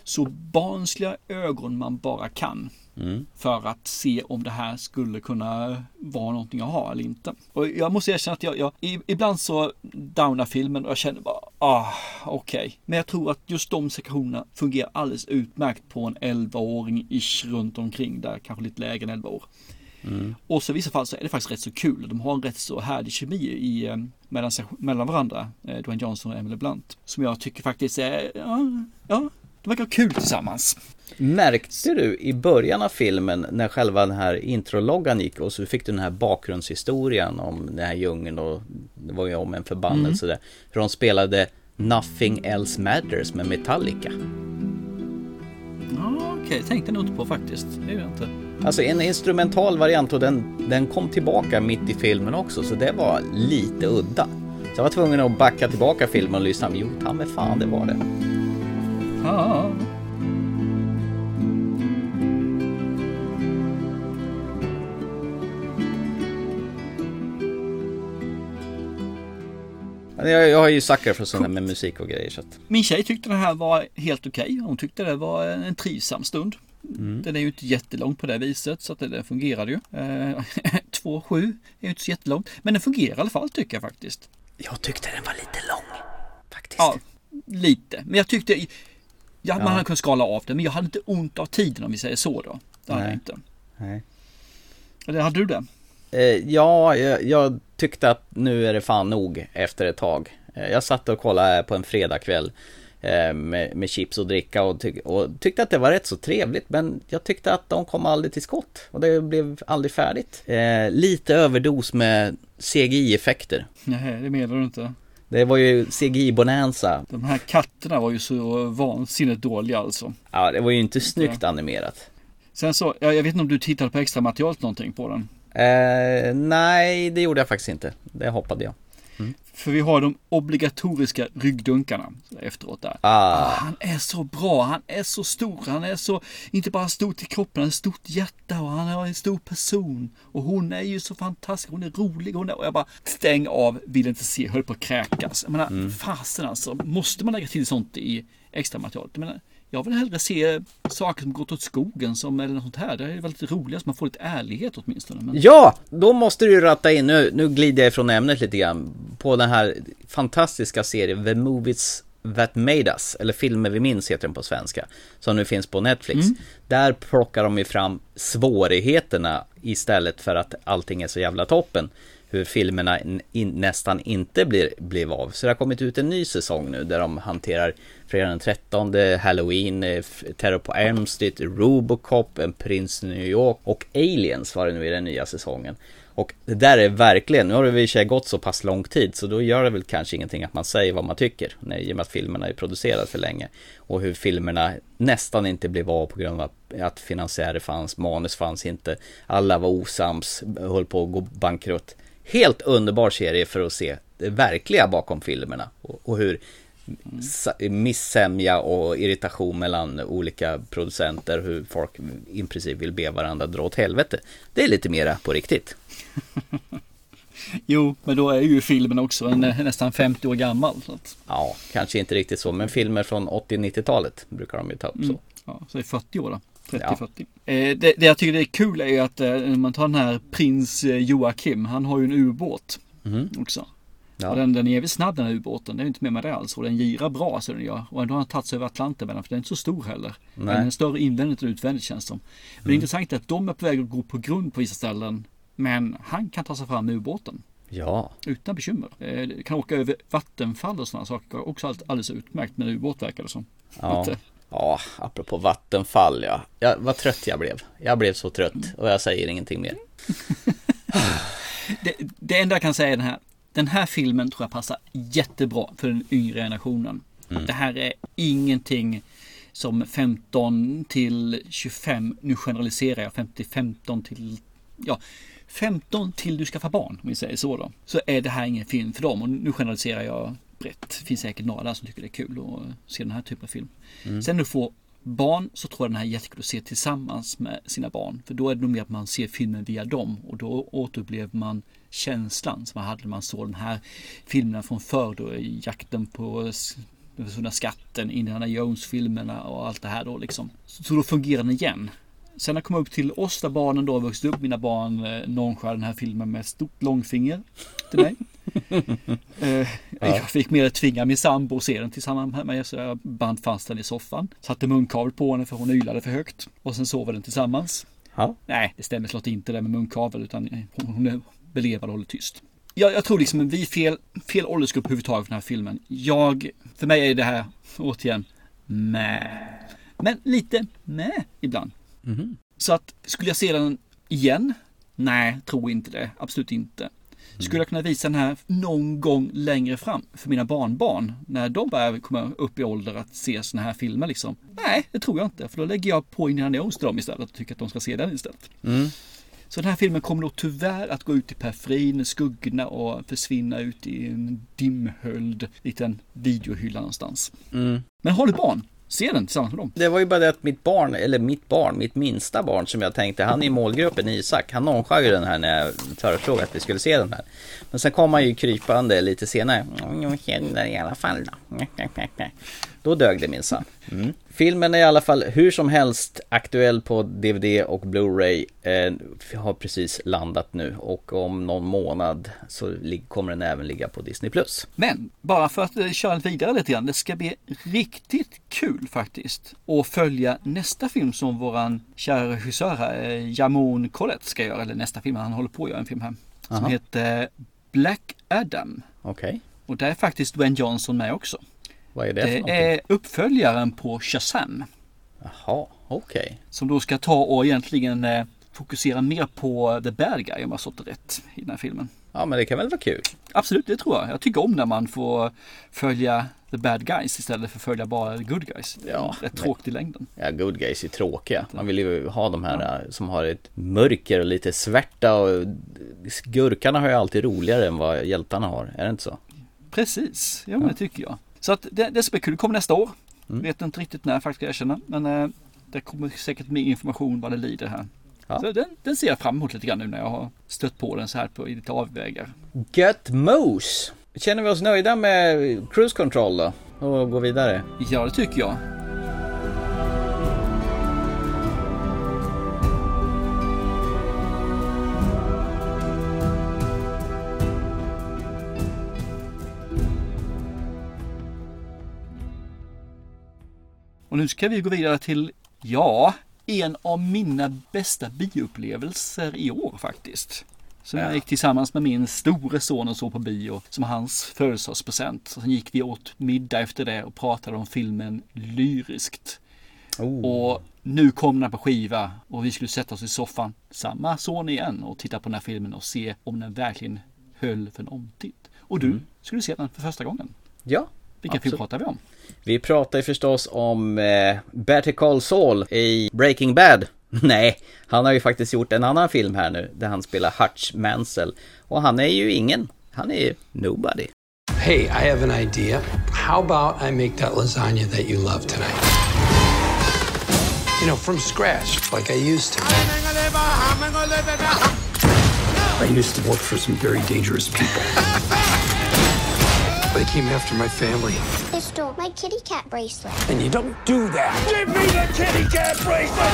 så barnsliga ögon man bara kan. Mm. För att se om det här skulle kunna vara någonting att ha eller inte. Och jag måste erkänna att jag, jag ibland så downar filmen och jag känner bara, ah, okej. Men jag tror att just de sektionerna fungerar alldeles utmärkt på en 11-åring ish runt omkring där, kanske lite lägre än 11 år. Mm. Och så i vissa fall så är det faktiskt rätt så kul. De har en rätt så härlig kemi i, eh, mellan, mellan varandra, eh, Dwayne Johnson och Emily Blunt. Som jag tycker faktiskt är, ja, ja de verkar ha kul tillsammans. Märkte du i början av filmen när själva den här introloggan gick och så fick du den här bakgrundshistorien om den här djungeln och det var ju om en förbannelse där. Hur de spelade Nothing Else Matters med Metallica. Ja, okej, tänkte nog inte på faktiskt. Det gör jag inte. Alltså en instrumental variant och den, den kom tillbaka mitt i filmen också så det var lite udda. Så jag var tvungen att backa tillbaka filmen och lyssna. Jo, ta mig fan det var det. Ja. Jag, jag har ju suckar för här med musik och grejer så att... Min tjej tyckte den här var helt okej. Hon tyckte det var en trivsam stund. Mm. Den är ju inte jättelång på det viset så att det, det fungerade ju. Eh, 2,7 är ju inte så jättelångt. Men den fungerar i alla fall tycker jag faktiskt. Jag tyckte den var lite lång. Faktiskt. Ja, lite. Men jag tyckte... Ja, Ja. man hade kunnat skala av det. Men jag hade inte ont av tiden om vi säger så då. Det hade jag Nej. inte. Nej. Eller hade du det? Eh, ja, jag, jag tyckte att nu är det fan nog efter ett tag. Eh, jag satt och kollade på en fredagkväll eh, med, med chips och dricka och, tyck, och tyckte att det var rätt så trevligt. Men jag tyckte att de kom aldrig till skott och det blev aldrig färdigt. Eh, lite överdos med CGI-effekter. Nej, det menar du inte. Det var ju CGI-bonanza. De här katterna var ju så vansinnigt dåliga alltså. Ja, det var ju inte snyggt animerat. Sen så, jag, jag vet inte om du tittade på extra materialet någonting på den? Eh, nej, det gjorde jag faktiskt inte. Det hoppade jag. För vi har de obligatoriska ryggdunkarna efteråt där. Ah. han är så bra, han är så stor, han är så, inte bara stor till kroppen, han ett stort hjärta och han är en stor person. Och hon är ju så fantastisk, hon är rolig, hon är, och jag bara stäng av, vill inte se, höll på att kräkas. Jag menar, Mm. fasen alltså, måste man lägga till sånt i extra materialet? Jag menar, jag vill hellre se saker som gått åt skogen som eller något sånt här. Det är väldigt roligast, man får lite ärlighet åtminstone. Men... Ja, då måste du ratta in, nu, nu glider jag ifrån ämnet lite grann, på den här fantastiska serien The Movies That Made Us, eller Filmer vi minns heter den på svenska, som nu finns på Netflix. Mm. Där plockar de ju fram svårigheterna istället för att allting är så jävla toppen. Hur filmerna in, nästan inte blir, blev av. Så det har kommit ut en ny säsong nu där de hanterar Fredag den 13, Halloween, eh, Terror på Elm Street, Robocop, En prins i New York och Aliens var det nu i den nya säsongen. Och det där är verkligen, nu har det i och för sig gått så pass lång tid så då gör det väl kanske ingenting att man säger vad man tycker. Nej, I och med att filmerna är producerade för länge. Och hur filmerna nästan inte blev av på grund av att finansiärer fanns, manus fanns inte, alla var osams, höll på att gå bankrutt. Helt underbar serie för att se det verkliga bakom filmerna och, och hur missämja och irritation mellan olika producenter, hur folk i princip vill be varandra dra åt helvete. Det är lite mera på riktigt. Jo, men då är ju filmen också en, nästan 50 år gammal. Ja, kanske inte riktigt så, men filmer från 80-90-talet brukar de ju ta upp så. Mm. Ja, så det är 40 år då. 30-40. Ja. Eh, det, det, jag tycker det är kul är ju att eh, man tar den här prins eh, Joakim, han har ju en ubåt mm. också. Ja. Och den, den är jävligt snabb den här ubåten, det är inte med med det alls. Och den girar bra så den gör. Och ändå har han tagit sig över Atlanten med den, för den är inte så stor heller. Nej. Den är större invändigt än utvändigt känns det som. Men mm. det intressanta är att de är på väg att gå på grund på vissa ställen. Men han kan ta sig fram med ubåten. Ja. Utan bekymmer. Eh, kan åka över vattenfall och sådana saker. Också alldeles utmärkt med ubåt verkar det som. Ja. Att, Ja, apropå vattenfall ja. ja. Vad trött jag blev. Jag blev så trött och jag säger ingenting mer. det, det enda jag kan säga är den här. Den här filmen tror jag passar jättebra för den yngre generationen. Mm. Det här är ingenting som 15 till 25, nu generaliserar jag, 50, 15 till, ja, 15 till du skaffar barn, om vi säger så då. Så är det här ingen film för dem och nu generaliserar jag brett. Det finns säkert några där som tycker det är kul att se den här typen av film. Mm. Sen när du får barn så tror jag den här är jättekul att se tillsammans med sina barn. För då är det nog mer att man ser filmen via dem och då återupplever man känslan som man hade när man såg den här filmerna från förr då, jakten på den skatten, Indiana Jones-filmerna och allt det här då liksom. Så då fungerar den igen. Sen när jag kom upp till oss där barnen då vuxit upp, mina barn eh, den här filmen med stort långfinger till mig. eh, jag fick mer tvinga min sambo att se den tillsammans med mig så jag band fast den i soffan. Satte munkavel på henne för hon ylade för högt. Och sen sov den tillsammans. Ja. Nej, det stämmer slått inte det med munkavel utan hon är belevad och håller tyst. Jag, jag tror liksom att vi är fel, fel åldersgrupp överhuvudtaget för den här filmen. Jag, för mig är det här återigen med. Men lite med ibland. Mm. Så att skulle jag se den igen? Nej, tror inte det. Absolut inte. Mm. Skulle jag kunna visa den här någon gång längre fram för mina barnbarn när de börjar komma upp i ålder att se sådana här filmer liksom? Nej, det tror jag inte. För då lägger jag på Indiana Jones till dem istället och tycker att de ska se den istället. Mm. Så den här filmen kommer då tyvärr att gå ut i periferin, skuggorna och försvinna ut i en dimhöljd liten videohylla någonstans. Mm. Men har du barn? Se den tillsammans med dem. Det var ju bara det att mitt barn, eller mitt barn, mitt minsta barn som jag tänkte, han är i målgruppen, Isak, han nonchade ju den här när jag föreslog att vi skulle se den här. Men sen kom han ju krypande lite senare. Jag känner i alla fall då. Då dög det minsann. Mm. Filmen är i alla fall hur som helst aktuell på DVD och Blu-ray. Eh, har precis landat nu och om någon månad så kommer den även ligga på Disney+. Men bara för att eh, köra vidare lite grann. Det ska bli riktigt kul faktiskt att följa nästa film som våran kära regissör här, eh, Jamon Colette ska göra. Eller nästa film, han håller på att göra en film här. Som Aha. heter Black Adam. Okej. Okay. Och där är faktiskt Dwayne Johnson med också. Vad är det, det är uppföljaren på Shazam. Jaha, okej. Okay. Som då ska ta och egentligen eh, fokusera mer på the bad guy om jag sått rätt i den här filmen. Ja men det kan väl vara kul? Absolut, det tror jag. Jag tycker om när man får följa the bad guys istället för att följa bara the good guys. Ja, Rätt tråkigt i längden. Ja, good guys är tråkiga. Man vill ju ha de här ja. Eh, som har ett mörker och lite svärta och skurkarna har ju alltid roligare än vad hjältarna har. Är det inte så? Precis, ja, men det tycker jag. Så att det, det ska bli kul. Det kommer nästa år. Mm. Vet inte riktigt när faktiskt jag erkänna. Men eh, det kommer säkert mer information vad det lider här. Ja. Så den, den, ser jag fram emot lite grann nu när jag har stött på den så här på lite avvägar. Gött mos! Känner vi oss nöjda med cruise control då? Och gå vidare? Ja, det tycker jag. Och nu ska vi gå vidare till, ja, en av mina bästa bioupplevelser i år faktiskt. Som ja. jag gick tillsammans med min store son och såg på bio som hans födelsedagspresent. Sen gick vi åt middag efter det och pratade om filmen lyriskt. Oh. Och nu kom den på skiva och vi skulle sätta oss i soffan, samma son igen och titta på den här filmen och se om den verkligen höll för en omtitt. Och du mm. skulle se den för första gången. Ja, Vilka film pratar vi om? Vi pratar ju förstås om eh, Better Call Saul i Breaking Bad. Nej, han har ju faktiskt gjort en annan film här nu där han spelar Hutch Mansell. Och han är ju ingen. Han är ju nobody. Hey, I have an idea. How about I make that lasagna that you love tonight? You know, from scratch, like I used to. I used to work for some very dangerous people. Came after my family. They stole my kitty cat bracelet. And you don't do that. Give me the kitty cat bracelet!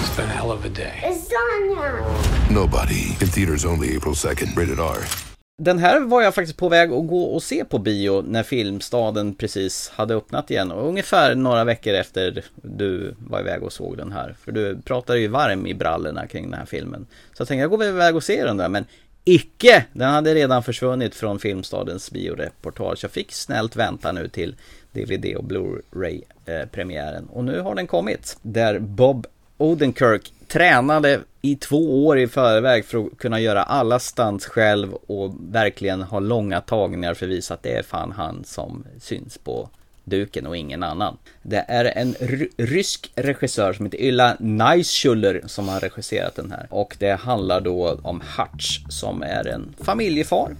It's been a hell of a day. Lasagna! Nobody. In theaters only April 2nd. Rated R. Den här var jag faktiskt på väg att gå och se på bio när Filmstaden precis hade öppnat igen. Och ungefär några veckor efter du var iväg och såg den här. För du pratade ju varm i brallorna kring den här filmen. Så jag tänkte jag går väl iväg och ser den där. Men icke! Den hade redan försvunnit från Filmstadens bioreportage. Jag fick snällt vänta nu till DVD och Blu-ray eh, premiären. Och nu har den kommit. Där Bob Odenkirk tränade i två år i förväg för att kunna göra alla stunts själv och verkligen ha långa tagningar för att visa att det är fan han som syns på duken och ingen annan. Det är en rysk regissör som heter Ylla Naischuller som har regisserat den här. Och det handlar då om Hutch som är en familjefar.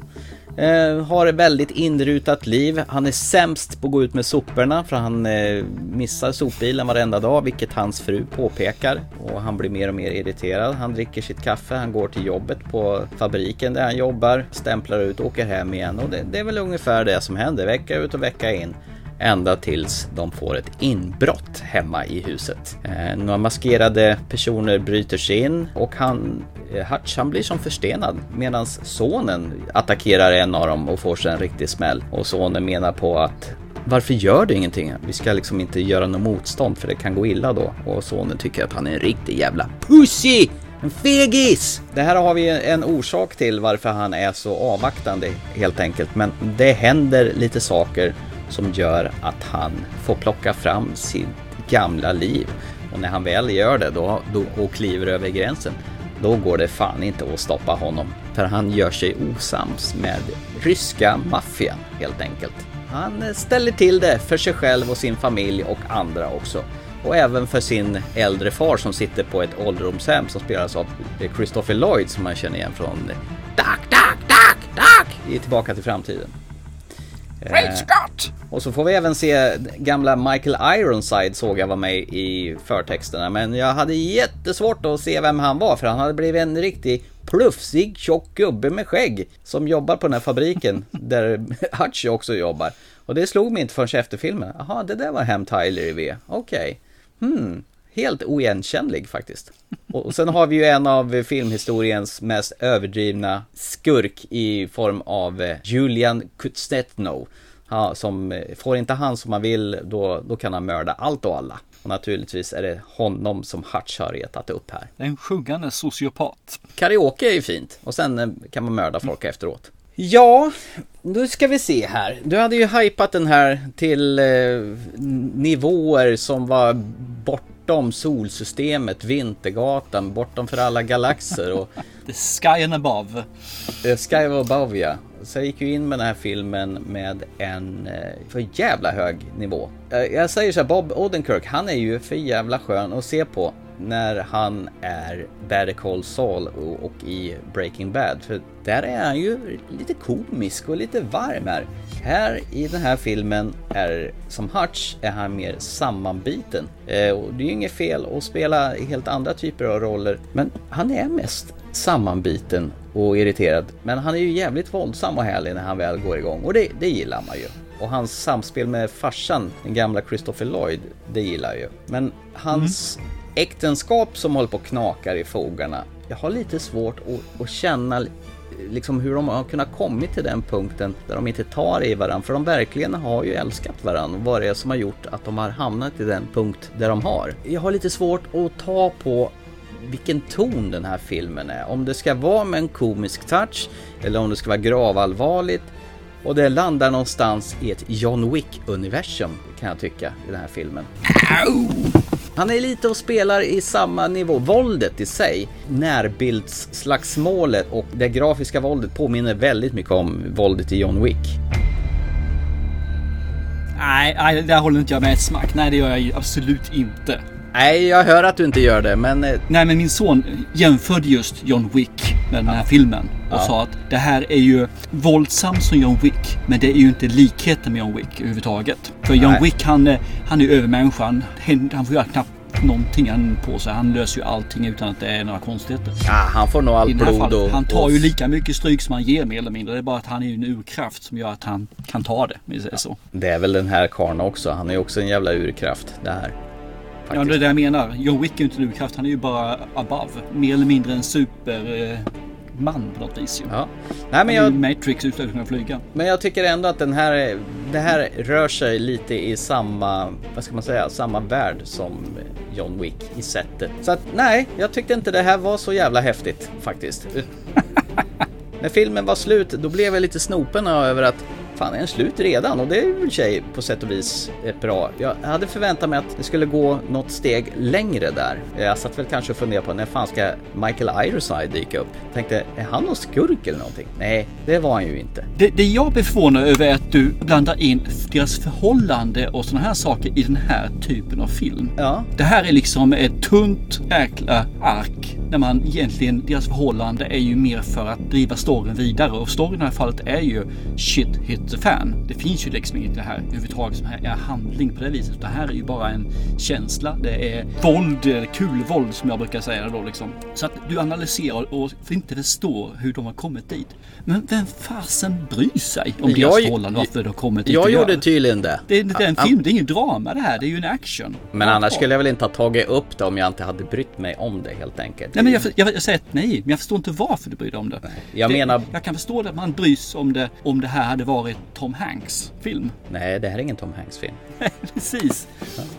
Eh, har ett väldigt inrutat liv. Han är sämst på att gå ut med soporna för han eh, missar sopbilen varenda dag, vilket hans fru påpekar. Och han blir mer och mer irriterad. Han dricker sitt kaffe, han går till jobbet på fabriken där han jobbar, stämplar ut, åker hem igen. Och det, det är väl ungefär det som händer vecka ut och vecka in. Ända tills de får ett inbrott hemma i huset. Eh, några maskerade personer bryter sig in och han, eh, Hutch, han blir som förstenad medan sonen attackerar en av dem och får sig en riktig smäll. Och sonen menar på att varför gör du ingenting? Vi ska liksom inte göra något motstånd för det kan gå illa då. Och sonen tycker att han är en riktig jävla pussy! En fegis! Det här har vi en orsak till varför han är så avvaktande helt enkelt. Men det händer lite saker som gör att han får plocka fram sitt gamla liv. Och när han väl gör det då, då, och kliver över gränsen, då går det fan inte att stoppa honom. För han gör sig osams med ryska maffian helt enkelt. Han ställer till det för sig själv och sin familj och andra också. Och även för sin äldre far som sitter på ett ålderdomshem som spelas av Christopher Lloyd som man känner igen från Duck, Duck, Duck, Duck i Tillbaka till framtiden. Great Scott! Och så får vi även se gamla Michael Ironside såg jag var med i förtexterna. Men jag hade jättesvårt att se vem han var för han hade blivit en riktig plufsig tjock gubbe med skägg. Som jobbar på den här fabriken där Hutch också jobbar. Och det slog mig inte förrän efter filmen. Jaha, det där var Hem Tyler i V. Okej. Okay. Hmm. Helt oigenkännlig faktiskt. Och sen har vi ju en av filmhistoriens mest överdrivna skurk i form av Julian Kuznetsov. Ja, som får inte han som man vill, då, då kan han mörda allt och alla. Och naturligtvis är det honom som Hutch har retat upp här. En sjungande sociopat. Karaoke är ju fint och sen kan man mörda folk mm. efteråt. Ja, då ska vi se här. Du hade ju hypat den här till eh, nivåer som var bortom solsystemet, Vintergatan, bortom för alla galaxer och... The sky and above. The sky above, ja. Så jag gick ju in med den här filmen med en eh, för jävla hög nivå. Jag säger så här, Bob Odenkirk, han är ju för jävla skön att se på när han är Better Call Saul och i Breaking Bad. För där är han ju lite komisk och lite varm här. Här i den här filmen är som Hutch är han mer sammanbiten. Eh, och det är ju inget fel att spela helt andra typer av roller. Men han är mest sammanbiten och irriterad. Men han är ju jävligt våldsam och härlig när han väl går igång och det, det gillar man ju. Och hans samspel med farsan, den gamla Christopher Lloyd, det gillar jag ju. Men hans mm äktenskap som håller på och knakar i fogarna. Jag har lite svårt att, att känna liksom hur de har kunnat kommit till den punkten där de inte tar i varandra. För de verkligen har ju älskat varandra. Vad det är som har gjort att de har hamnat i den punkt där de har. Jag har lite svårt att ta på vilken ton den här filmen är. Om det ska vara med en komisk touch eller om det ska vara gravallvarligt. Och det landar någonstans i ett John Wick-universum kan jag tycka i den här filmen. Han är lite och spelar i samma nivå. Våldet i sig, närbildsslagsmålet och det grafiska våldet påminner väldigt mycket om våldet i John Wick. Nej, nej, där håller inte jag med ett smack. Nej, det gör jag absolut inte. Nej, jag hör att du inte gör det, men... Nej, men min son jämförde just John Wick med den här filmen. Och sa att det här är ju våldsamt som John Wick. Men det är ju inte likheten med John Wick överhuvudtaget. För John Nej. Wick han, är- han är ju övermänniskan. Han han får göra knappt någonting han på sig. Han löser ju allting utan att det är några konstigheter. Ja, han får nog allt blod fallet, och... han tar ju lika mycket stryk som han ger mer eller mindre. Det är bara att han är ju en urkraft som gör att han kan ta det. Om vi säger så. Det är väl den här karln också. Han är ju också en jävla urkraft. Det här. Ja, det är det jag menar. John Wick är ju inte en urkraft. Han är ju bara above. Mer eller mindre en super eh, på något vis ju. Ja. Nej, men jag- Matrix utan att kunna flyga. Men jag tycker ändå att den här, det här rör sig lite i samma, vad ska man säga, samma värld som John Wick i sättet. Så att nej, jag tyckte inte det här var så jävla häftigt faktiskt. När filmen var slut, då blev jag lite snopen över att fan är den slut redan? Och det är ju i sig på sätt och vis ett bra. Jag hade förväntat mig att det skulle gå något steg längre där. Jag satt väl kanske och funderade på när fan ska Michael Ironside dyka upp? Tänkte, är han någon skurk eller någonting? Nej, det var han ju inte. Det, det jag blir förvånad över är att du blandar in deras förhållande och sådana här saker i den här typen av film. Ja. Det här är liksom ett tunt jäkla ark. När man egentligen, deras förhållande är ju mer för att driva storyn vidare. Och storyn i det här fallet är ju shit hit fan. Det finns ju liksom inget det här överhuvudtaget som här är handling på det viset. Det här är ju bara en känsla. Det är våld, eller kulvåld som jag brukar säga då liksom. Så att du analyserar och inte förstår hur de har kommit dit. Men vem fasen bryr sig om Jag- deras förhållande? Varför de har kommit dit Jag de gjorde tydligen det. Det är inte en film, det är ingen drama det här. Det är ju en action. Men annars skulle jag väl inte ha tagit upp det om jag inte hade brytt mig om det helt enkelt. Nej men jag, jag, jag säger att nej, men jag förstår inte varför du bryr dig om det. Jag det, menar- Jag kan förstå att man bryr sig om det om det här hade varit Tom Hanks film. Nej, det här är ingen Tom Hanks film. Precis.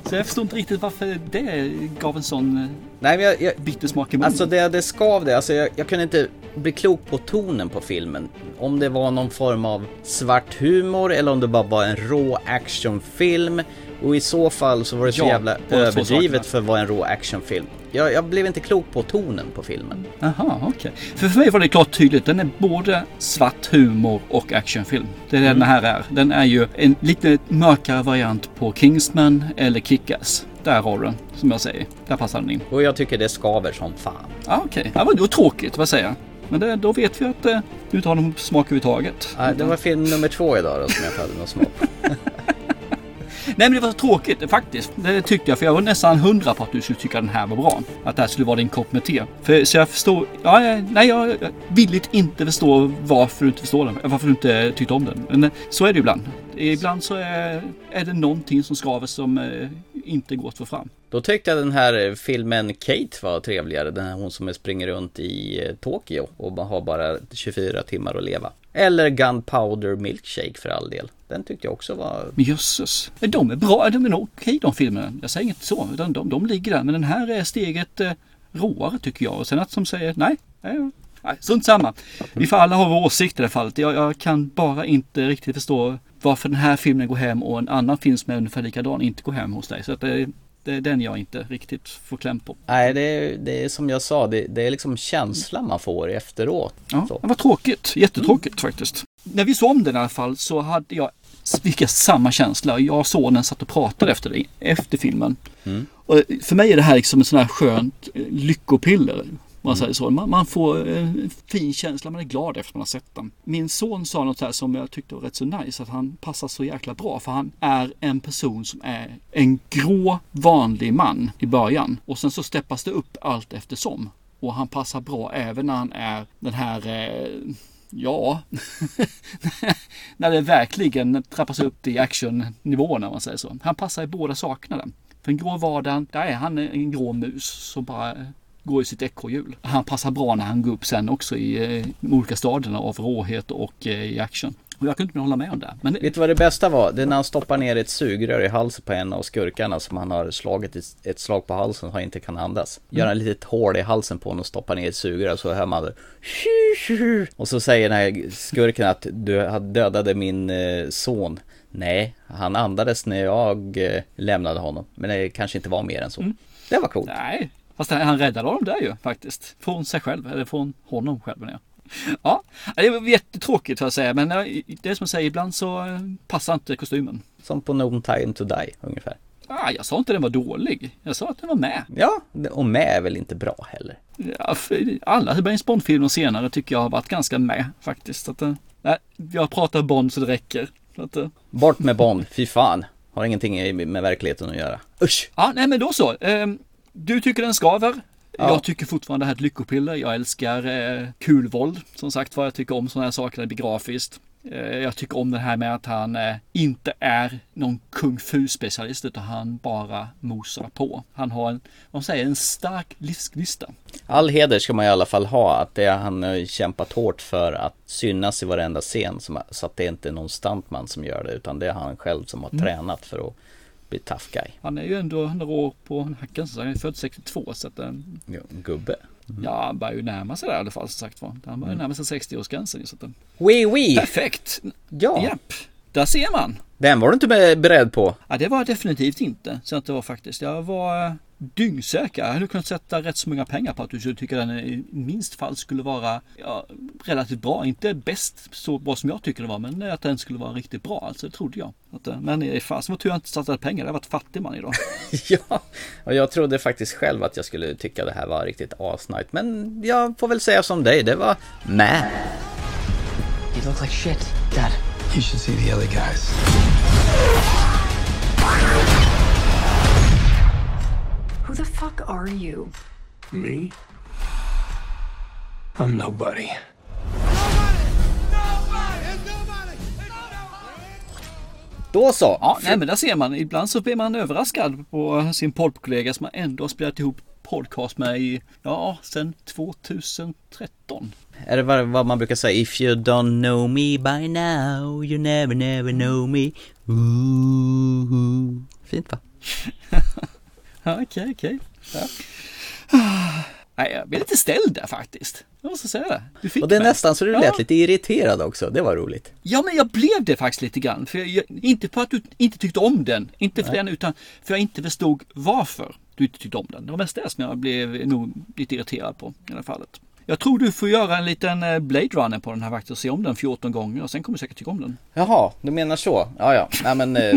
Så jag förstår inte riktigt varför det gav en sån eh, Nej, men jag, jag, bitter smak i munnen. Alltså det, det skav det. Alltså jag, jag kunde inte bli klok på tonen på filmen. Om det var någon form av svart humor eller om det bara var en rå actionfilm. Och i så fall så var det så Ja, jävla överdrivet för att vara en rå actionfilm. Jag, jag blev inte klok på tonen på filmen. Jaha, okej. För för mig var det klart tydligt. Den är både svart humor och actionfilm. Det är det Mm. den här är. Den är ju en lite mörkare variant på Kingsman eller Kick-Ass. Där har du den, som jag säger. Där passar den in. Och jag tycker det skaver som fan. Ja, okej. Ja, men det var tråkigt, vad säger jag? Men det, då vet vi att eh, du inte har någon smak överhuvudtaget. Nej, det var film nummer två idag då som jag inte hade någon smak på. Nej men det var tråkigt faktiskt. Det tyckte jag. För jag var nästan hundra på att du skulle tycka den här var bra. Att det här skulle vara din kopp med te. För, så jag förstår. Ja, nej, jag jag villigt inte förstår varför du inte förstår den. Varför du inte tyckte om den. Men eh, så är det ju ibland. Ibland så är, är det någonting som skaver som eh, inte går att få fram. Då tyckte jag den här filmen Kate var trevligare. Den här hon som springer runt i eh, Tokyo och har bara 24 timmar att leva. Eller Gunpowder Milkshake för all del. Den tyckte jag också var... Men jösses. De är bra. De är nog okej de filmerna. Jag säger inte så. Utan de, de ligger där. Men den här är steget eh, råare tycker jag. Och sen att som säger nej. Nej strunt samma. Vi får alla ha vår åsikt i det här fallet. Jag, jag kan bara inte riktigt förstå varför den här filmen går hem och en annan film som är ungefär likadan inte går hem hos dig. Så att det, det är den jag inte riktigt får kläm på. Nej, det är, det är som jag sa, det, det är liksom känslan man får efteråt. Ja, Så. det var tråkigt. Jättetråkigt faktiskt. När vi såg om den i alla fall så hade jag vilka samma känsla. Jag och sonen satt och pratade efter det, efter filmen. Mm. Och för mig är det här liksom ett sånt här skönt lyckopiller. Man säger så. Man, man får eh, en fin känsla, man är glad efter man har sett den. Min son sa något här som jag tyckte var rätt så nice. Att han passar så jäkla bra. För han är en person som är en grå vanlig man i början. Och sen så steppas det upp allt eftersom. Och han passar bra även när han är den här eh, Ja, när det verkligen trappas upp till actionnivåerna om man säger så. Han passar i båda sakerna. För en grå vardag, där är han en grå mus som bara går i sitt ekorrhjul. Han passar bra när han går upp sen också i eh, de olika stadierna av råhet och eh, i action. Och jag kunde inte hålla med om det. Men Vet du vad det bästa var? Det är när han stoppar ner ett sugrör i halsen på en av skurkarna som han har slagit ett, slag på halsen så han inte kan andas. Gör Mm. en litet hål i halsen på honom och stoppar ner ett sugrör så hör man. Och så säger den här skurken att du dödade min eh, son. Nej, han andades när jag eh, lämnade honom. Men det kanske inte var mer än så. Det var coolt. Nej, fast han räddade honom där ju faktiskt. Från sig själv, eller från honom själv menar jag. Ja, det var jättetråkigt får jag säga. Men eh, det är som jag säger, ibland så eh, passar inte kostymen. Som på No Time To Die ungefär. Ah, jag sa inte den var dålig. Jag sa att den var med. Ja, och med är väl inte bra heller. ja, för alla James Bond-filmer senare tycker jag har varit ganska med faktiskt. Att, eh, nej, jag pratar Bond så det räcker. Att, Bort med Bond, fy fan. Har ingenting med verkligheten att göra. Usch! ja, nej men då så. Ehm, Du tycker den skaver. Ja. Jag tycker fortfarande det här är ett lyckopiller. Jag älskar eh, kul våld. Som sagt var, jag tycker om sådana här saker. Det blir grafiskt. Eh, jag tycker om det här med att han eh, inte är någon kung fu specialist utan han bara mosar på. Han har en, vad säger, en stark livsgnista. All heder ska man i alla fall ha, att det, han har kämpat hårt för att synas i varenda scen. Så att det inte är någon stuntman som gör det, utan det är han själv som har Mm. tränat för att bli tough guy. Han är ju ändå några år på nacken. Så han är född 62 så att eh, Ja, gubbe. Ja, han börjar ju närma sig det i alla fall som sagt var. Han börjar Mm. närma sig 60-årsgränsen. Så att, eh, Oui, oui! Perfekt! Ja. Japp, där ser man. Den var du inte be- beredd på. Ja, det var jag definitivt inte. Så att det var faktiskt. Jag var eh, dyngsäker. Jag hade kunnat sätta rätt så många pengar på att du skulle tycka den i minst fall skulle vara ja, relativt bra. Inte bäst så bra som jag tycker det var, men att den skulle vara riktigt bra. Alltså det trodde jag. Att, eh, men i fasen vad tur jag inte satsade pengar. Jag har varit fattig man idag. ja, och jag trodde faktiskt själv att jag skulle tycka det här var riktigt asnight. Men jag får väl säga som dig, det var med. You look like shit, Dad. You should see the other guys. Who the fuck are you? Me? I'm nobody. Då så! Ja, nej men där ser man. Ibland så blir man överraskad på sin poddkollega som man ändå har spelat ihop podcast med i, ja, sedan 2013. Är det vad, vad man brukar säga? If you don't know me by now, you never never know me. Ooh. Fint va? Ja, okej, okej. Ja. Nej, jag blev lite ställd där faktiskt. Jag måste säga det. Du fick Och det är mig. nästan så du Ja. lät lite irriterad också, det var roligt. Ja, men jag blev det faktiskt lite grann. För jag, inte på att du inte tyckte om den, inte för Nej. den, utan för jag inte förstod varför du inte tyckte om den. Det var mest det som jag blev nog lite irriterad på i det här fallet. Jag tror du får göra en liten eh, Blade Runner på den här faktiskt och se om den 14 gånger och sen kommer du säkert tycka om den. Jaha, du menar så? Ja, ja. Nej, men eh,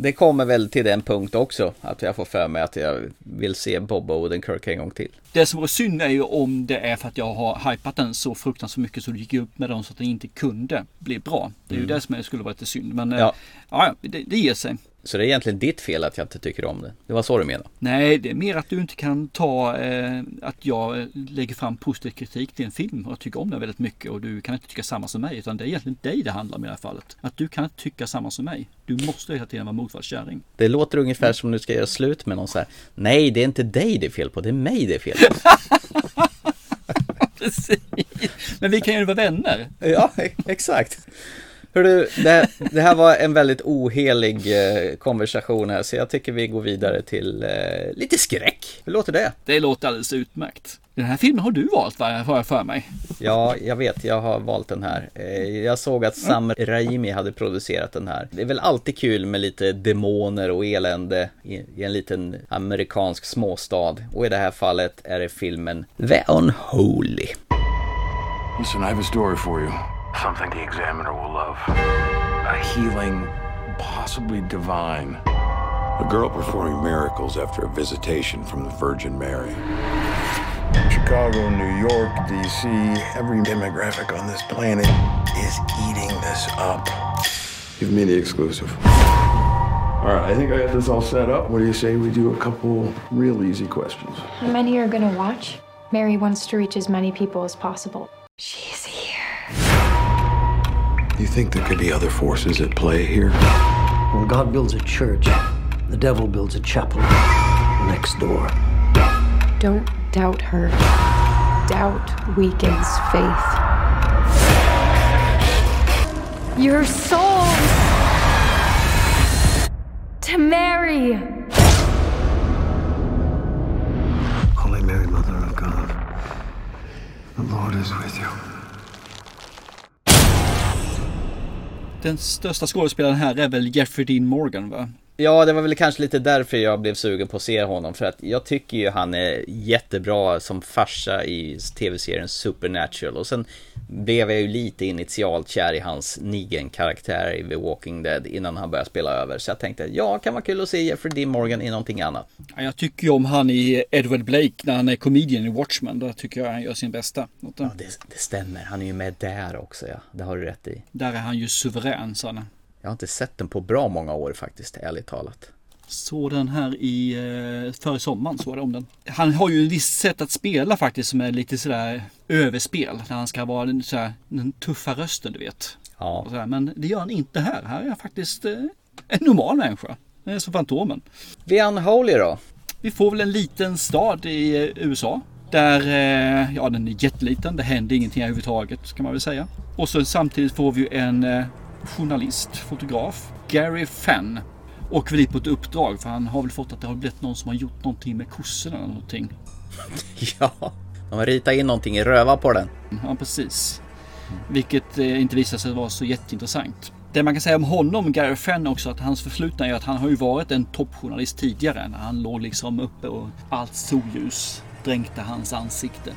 det kommer väl till den punkt också, att jag får för mig att jag vill se Bob Odenkirk en gång till. Det som vore synd är ju om det är för att jag har hypat den så fruktansvärt mycket så det gick upp med den så att den inte kunde bli bra. Det är ju Mm. det som är- skulle vara lite synd. Men eh, Ja. ja, ja det, det ger sig. Så det är egentligen ditt fel att jag inte tycker om det. Det var så du menade? Nej, det är mer att du inte kan ta eh, att jag eh, lägger fram positiv kritik till en film och jag tycker om den väldigt mycket och du kan inte tycka samma som mig utan det är egentligen dig det handlar om i det här fallet. Att du kan inte tycka samma som mig. Du måste hela tiden vara motfallskärring. Det låter ungefär som du ska göra slut med någon så här. Nej, det är inte dig det är fel på, det är mig det är fel på. Precis. Men vi kan ju vara vänner. Ja, exakt. Hörru, det, det här var en väldigt ohelig eh, konversation här, så jag tycker vi går vidare till eh, lite skräck. Hur låter det? Det låter alldeles utmärkt. Den här filmen har du valt vad jag har jag för mig. Ja, jag vet, jag har valt den här. Eh, Jag såg att Sam Raimi hade producerat den här. Det är väl alltid kul med lite demoner och elände i, i en liten amerikansk småstad. Och i det här fallet är det filmen The Unholy. Listen, I have a story for you. Something the examiner will love. A healing, possibly divine. A girl performing miracles after a visitation from the Virgin Mary. Chicago, New York, D.C., every demographic on this planet is eating this up. Give me the exclusive. All right, I think I got this all set up. What do you say we do a couple real easy questions? How many are gonna watch? Mary wants to reach as many people as possible. She's here. You think there could be other forces at play here? When God builds a church, the devil builds a chapel next door. Don't doubt her. Doubt weakens faith. Your souls to Mary. Holy Mary, Mother of God, the Lord is with you. Den största skådespelaren här är väl Jeffrey Dean Morgan va? Ja, det var väl kanske lite därför jag blev sugen på att se honom. För att jag tycker ju han är jättebra som farsa i tv-serien Supernatural. Och sen blev jag ju lite initialt kär i hans Negan-karaktär i The Walking Dead innan han började spela över. Så jag tänkte, ja, kan vara kul att se Jeffrey Dean Morgan i någonting annat. Ja, Jag tycker ju om han i Edward Blake när han är comedian i Watchmen. Där tycker jag han gör sin bästa. Ja, det, det stämmer. Han är ju med där också, ja. Det har du rätt i. Där är han ju suverän, Sanne. Jag har inte sett den på bra många år faktiskt, ärligt talat. Såg den här i eh, före sommaren, såg jag om den. Han har ju ett visst sätt att spela faktiskt som är lite sådär överspel. När han ska vara den, sådär, den tuffa rösten, du vet. Ja. Sådär, men det gör han inte här. Här är han faktiskt eh, en normal människa. Det är som Fantomen. The Unholy då? Vi får väl en liten stad i eh, USA. Där, eh, ja den är jätteliten. Det händer ingenting överhuvudtaget kan man väl säga. Och så samtidigt får vi ju en eh, journalist, fotograf, Gary Fenn. Åker väl dit på ett uppdrag för han har väl fått att det har blivit någon som har gjort någonting med kossorna eller någonting. Ja, de har ritat in någonting i röva på den. Ja, precis. Vilket eh, inte visar sig vara så jätteintressant. Det man kan säga om honom, Gary Fenn också, att hans förflutna är att han har ju varit en toppjournalist tidigare. När han låg liksom uppe och allt solljus dränkte hans ansikte.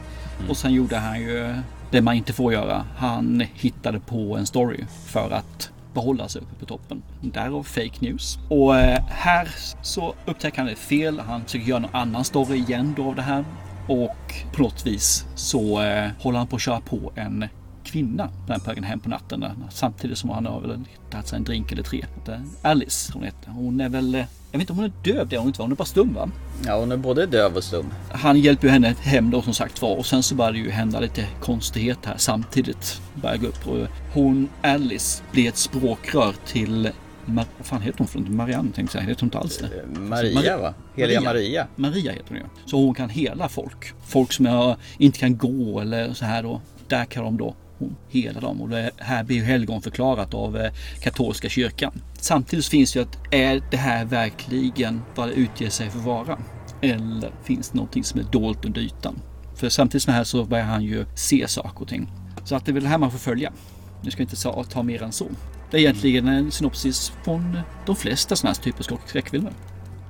Och sen gjorde han ju det man inte får göra. Han hittade på en story för att behålla sig uppe på toppen. Därav fake news. Och eh, här så upptäcker han ett fel. Han försöker göra någon annan story igen då av det här. Och på något vis så eh, håller han på att köra på en kvinna vägen hem på natten. Där. Samtidigt som han har väl tagit sig en drink eller tre. Är Alice hon heter. Hon är väl, eh, jag vet inte om hon är döv, det är hon inte va? Hon är bara stum va? Ja, hon är både döv och stum. Han hjälper ju henne hem då som sagt var och sen så börjar det ju hända lite konstigheter här samtidigt. Börjar gå upp och hon, Alice, blir ett språkrör till Mar- vad fan heter hon för? Marianne tänkte jag säga. Heter hon inte alls det? Maria Mari- va? Heliga Maria. Maria heter hon ju. Så hon kan hela folk. Folk som jag inte kan gå eller så här då. Där kan de då hon hela dem. Och det här blir ju helgon förklarat av eh, katolska kyrkan. Samtidigt så finns det ju att är det här verkligen vad det utger sig för att vara? Eller finns det någonting som är dolt under ytan? För samtidigt som det här så börjar han ju se saker och ting. Så att det är väl det här man får följa. Nu ska jag inte ta, ta mer än så. Det är egentligen en synopsis från de flesta sådana här typer av skräckfilmer.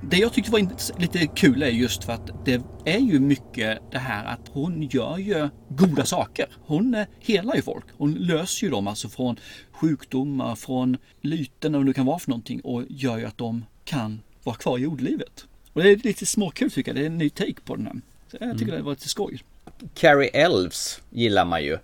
Det jag tyckte var lite kul är just för att det är ju mycket det här att hon gör ju goda saker. Hon eh, helar ju folk. Hon löser ju dem alltså från sjukdomar, från lyten och det kan vara för någonting och gör ju att de kan vara kvar i jordlivet. Och det är lite småkul tycker jag. Det är en ny take på den här. Så jag tycker Mm. det var lite skoj. Carrie Elves gillar man ju.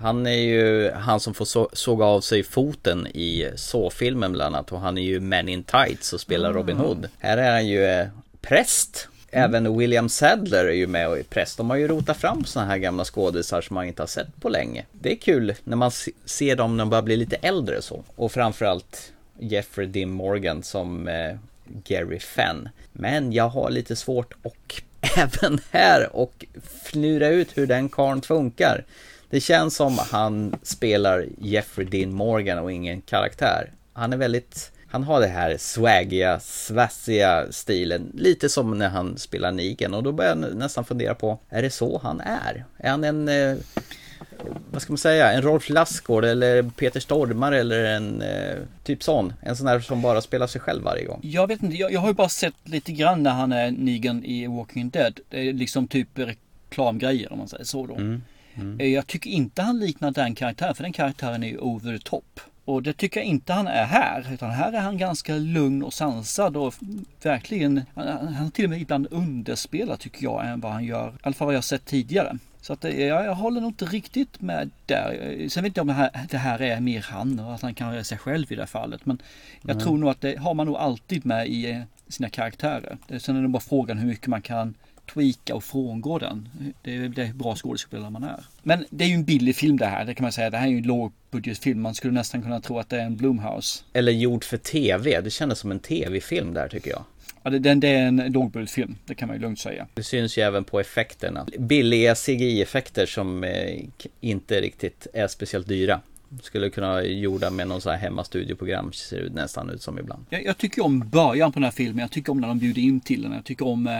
Han är ju han som får så, såga av sig foten i så-filmen bland annat och han är ju Man in Tights och spelar Robin Ah. Hood. Här är han ju eh, präst. Även William Sadler är ju med och är präst. De har ju rotat fram sådana här gamla skådisar som man inte har sett på länge. Det är kul när man se- ser dem när de börjar bli lite äldre så. Och framförallt Jeffrey Dean Morgan som eh, Gary Fenn. Men jag har lite svårt och även här och fnura ut hur den karln funkar. Det känns som han spelar Jeffrey Dean Morgan och ingen karaktär. Han är väldigt, han har det här swaggiga, svassiga stilen. Lite som när han spelar Negan och då börjar jag nästan fundera på, är det så han är? Är han en, eh, vad ska man säga, en Rolf Lassgård eller Peter Stormare eller en eh, typ sån? En sån där som bara spelar sig själv varje gång. Jag vet inte, jag, jag har ju bara sett lite grann när han är Negan i Walking Dead. Det är liksom typ reklamgrejer om man säger så då. Mm. Eh, Jag tycker inte han liknar den karaktären för den karaktären är ju over the top. Och det tycker jag inte han är här. Utan här är han ganska lugn och sansad och verkligen, han, han till och med ibland underspelar tycker jag än vad han gör. I alla fall vad jag sett tidigare. Så att det, jag, jag håller nog inte riktigt med där. Eh, Sen vet jag om det här, det här är mer han och att han kan vara sig själv i det här fallet. Men jag Mm. tror nog att det har man nog alltid med i eh, sina karaktärer. Sen är det bara frågan hur mycket man kan tweaka och frångå den. Det är det bra skådespelare man är. Men det är ju en billig film det här, det kan man säga. Det här är ju en lågbudgetfilm. Man skulle nästan kunna tro att det är en Blumhouse. Eller gjord för tv, det kändes som en tv-film där tycker jag. Ja, det, den- det är en lågbudgetfilm, det kan man ju lugnt säga. Det syns ju även på effekterna. Billiga CGI-effekter som eh, inte riktigt är speciellt dyra. Skulle kunna gjorda med någon sån här hemmastudioprogram ser det nästan ut som ibland. Jag, jag tycker om början på den här filmen. Jag tycker om när de bjuder in till den. Jag tycker om eh,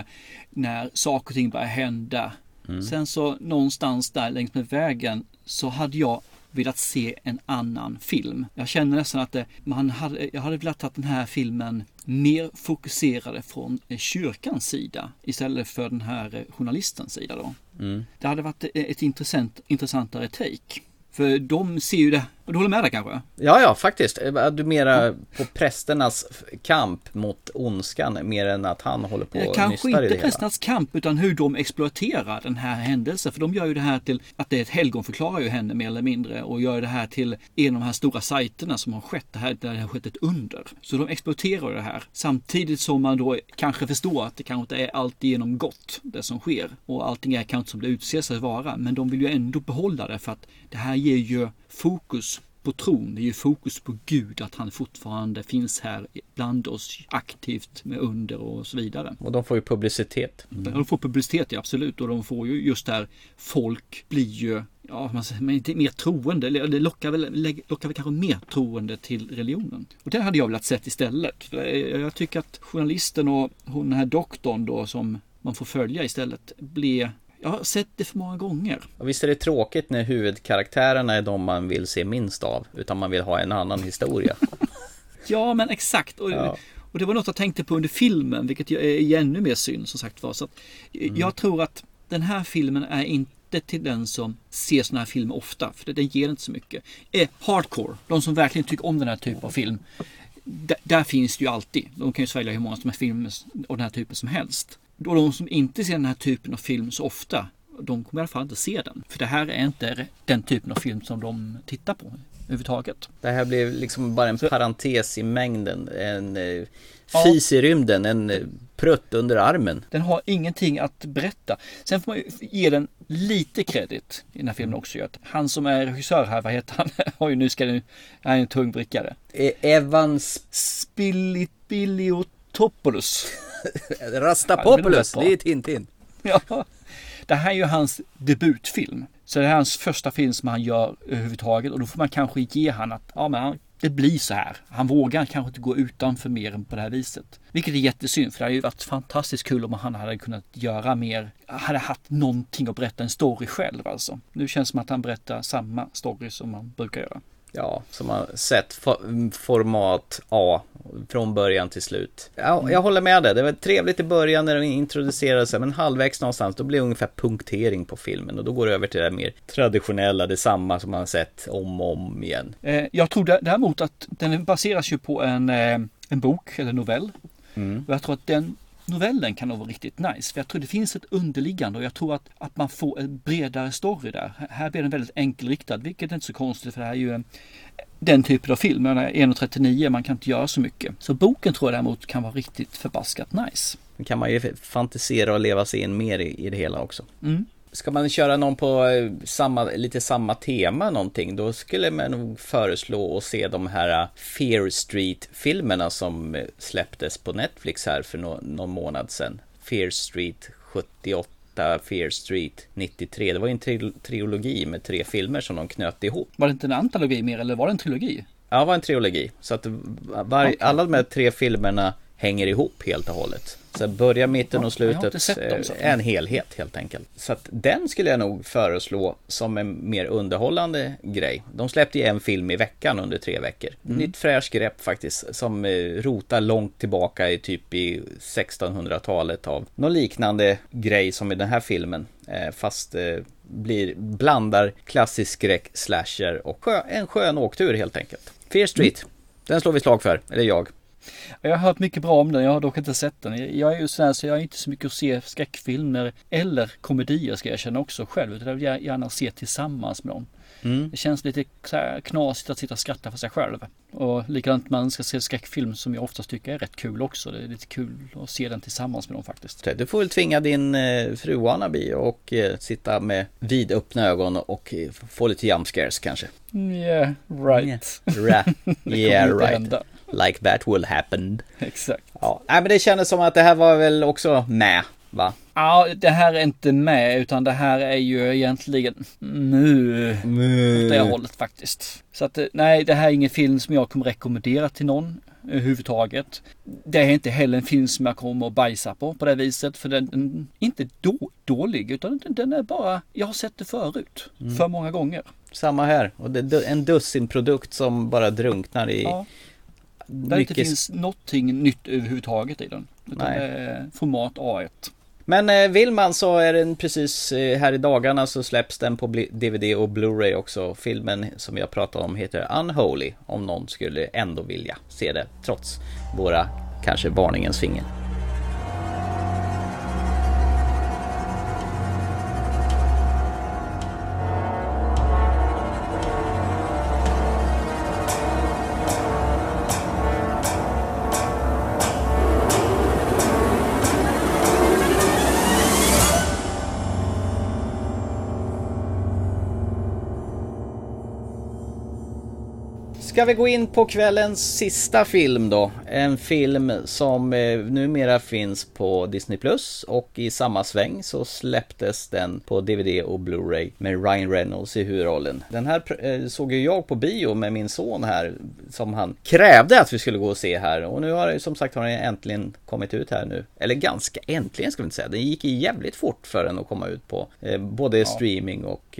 när saker och ting börjar hända. Mm. Sen så någonstans där längs med vägen så hade jag velat se en annan film. Jag känner nästan att det, man hade, jag hade velat att den här filmen mer fokuserade från eh, kyrkans sida istället för den här eh, journalistens sida då. Mm. Det hade varit eh, ett intressant, intressantare take. För de ser ju det, och du håller med där kanske? Ja, ja, faktiskt. Du mera på prästernas kamp mot ondskan mer än att han håller på och Kanske nystar i inte det hela. prästernas kamp utan hur de exploaterar den här händelsen. För de gör ju det här till att det är ett helgon förklarar ju henne mer eller mindre och gör det här till en av de här stora sajterna som har skett det här, där det har skett ett under. Så de exploaterar det här samtidigt som man då kanske förstår att det kanske inte är alltigenom gott det som sker och allting är kanske inte som det utses att vara. Men de vill ju ändå behålla det för att det här ger ju fokus på tron. Det är ju fokus på Gud, att han fortfarande finns här bland oss aktivt med under och så vidare. Och de får ju publicitet. Mm. De får publicitet, ja, absolut. Och de får ju just där, folk blir ju Ja, man säger, men inte mer troende. Det lockar väl, lockar väl kanske mer troende till religionen. Och det hade jag velat sett istället. Jag tycker att journalisten och hon den här doktorn då som man får följa istället blir jag har sett det för många gånger. Och visst är det tråkigt när huvudkaraktärerna är de man vill se minst av, utan man vill ha en annan historia. ja, men exakt. Och, ja. och, det var något jag tänkte på under filmen, vilket är ännu mer synd som sagt var. Så mm. Jag tror att den här filmen är inte till den som ser sådana här filmer ofta, för den ger inte så mycket. Eh, hardcore, de som verkligen tycker om den här typen av film, där, där, finns det ju alltid. De kan ju svälja hur många som är filmer av den här typen som helst. Och de som inte ser den här typen av film så ofta, de kommer i alla fall inte se den. För det här är inte den typen av film som de tittar på överhuvudtaget. Det här blev liksom bara en så. parentes i mängden. En eh, fis ja. i rymden, en eh, prutt under armen. Den har ingenting att berätta. Sen får man ge den lite kredit i den här filmen också. Att han som är regissör här, vad heter han? har ju nu ska nu, han är en tung brickare. E Evans Spiliotopoulos. Rastapopoulos, det är Tintin. Ja, det här är ju hans debutfilm. Så det är hans första film som han gör överhuvudtaget och då får man kanske ge han att ja, men det blir så här. Han vågar kanske inte gå utanför mer än på det här viset. Vilket är jättesynd för det hade ju varit fantastiskt kul om han hade kunnat göra mer. Hade haft någonting att berätta en story själv alltså. Nu känns det som att han berättar samma story som man brukar göra. Ja, som har sett format A från början till slut. Ja, jag håller med dig. Det var trevligt i början när de introducerade sig, men halvvägs någonstans då blir det ungefär punktering på filmen och då går det över till det mer traditionella, detsamma som man har sett om och om igen. Eh, jag tror däremot att den baseras ju på en, eh, en bok eller novell. Mm. Och jag tror att den novellen kan nog vara riktigt nice. För jag tror det finns ett underliggande och jag tror att, att man får en bredare story där. Här blir den väldigt enkelriktad, vilket är inte så konstigt för det här är ju en, den typen av film. 1.39, man kan inte göra så mycket. Så boken tror jag däremot kan vara riktigt förbaskat nice. Nu kan man ju fantisera och leva sig in mer i, i det hela också. Mm. Ska man köra någon på eh, samma, lite samma tema någonting, då skulle man nog föreslå att se de här eh, Fear Street-filmerna som eh, släpptes på Netflix här för no någon månad sedan. Fear Street 78, Fear Street 93. Det var ju en tri trilogi med tre filmer som de knöt ihop. Var det inte en antologi mer eller var det en trilogi? Ja, det var en trilogi. Så att var, okay. alla de här tre filmerna hänger ihop helt och hållet. Så börja mitten och slutet dem, en helhet helt enkelt. Så att den skulle jag nog föreslå som en mer underhållande grej. De släppte ju en film i veckan under tre veckor. Mm. Nytt fräscht grepp faktiskt som rotar långt tillbaka i typ i 1600-talet av någon liknande grej som i den här filmen. Fast blir, blandar klassisk skräck, slasher och en skön åktur helt enkelt. Fear Street, mm. den slår vi slag för, eller jag. Jag har hört mycket bra om den, jag har dock inte sett den. Jag är ju sån här så jag är inte så mycket att se skräckfilmer eller komedier ska jag känna också själv. Utan jag vill gärna se tillsammans med någon. Mm. Det känns lite knasigt att sitta och skratta för sig själv. Och likadant man ska se skräckfilm som jag oftast tycker är rätt kul också. Det är lite kul att se den tillsammans med någon faktiskt. Du får väl tvinga din eh, fru Wannabe och eh, sitta med vidöppna ögon och eh, få lite jump scares kanske. Yeah, right. Yeah, yeah right. Like that will happen. Exakt. Ja, nej men det kändes som att det här var väl också med, va? Ja, det här är inte med utan det här är ju egentligen nu mm. åt det hållet faktiskt. Så att nej, det här är ingen film som jag kommer rekommendera till någon överhuvudtaget. Det är inte heller en film som jag kommer att bajsa på på det viset för den, den är inte då, dålig utan den, den, är bara, jag har sett det förut, mm. för många gånger. Samma här och det är en dussinprodukt som bara drunknar i ja. Där mycket... inte finns någonting nytt överhuvudtaget i den. Utan Nej. det är format A1. Men eh, vill man så är den precis eh, här i dagarna så släpps den på DVD och Blu-ray också. Filmen som jag pratade om heter Unholy om någon skulle ändå vilja se det trots våra kanske varningens finger. Vi gå in på kvällens sista film då? En film som eh, numera finns på Disney Plus och i samma sväng så släpptes den på DVD och Blu-ray med Ryan Reynolds i huvudrollen. Den här eh, såg ju jag på bio med min son här som han krävde att vi skulle gå och se här och nu har som sagt har den äntligen kommit ut här nu. Eller ganska äntligen ska vi inte säga. Den gick jävligt fort för den att komma ut på eh, både streaming och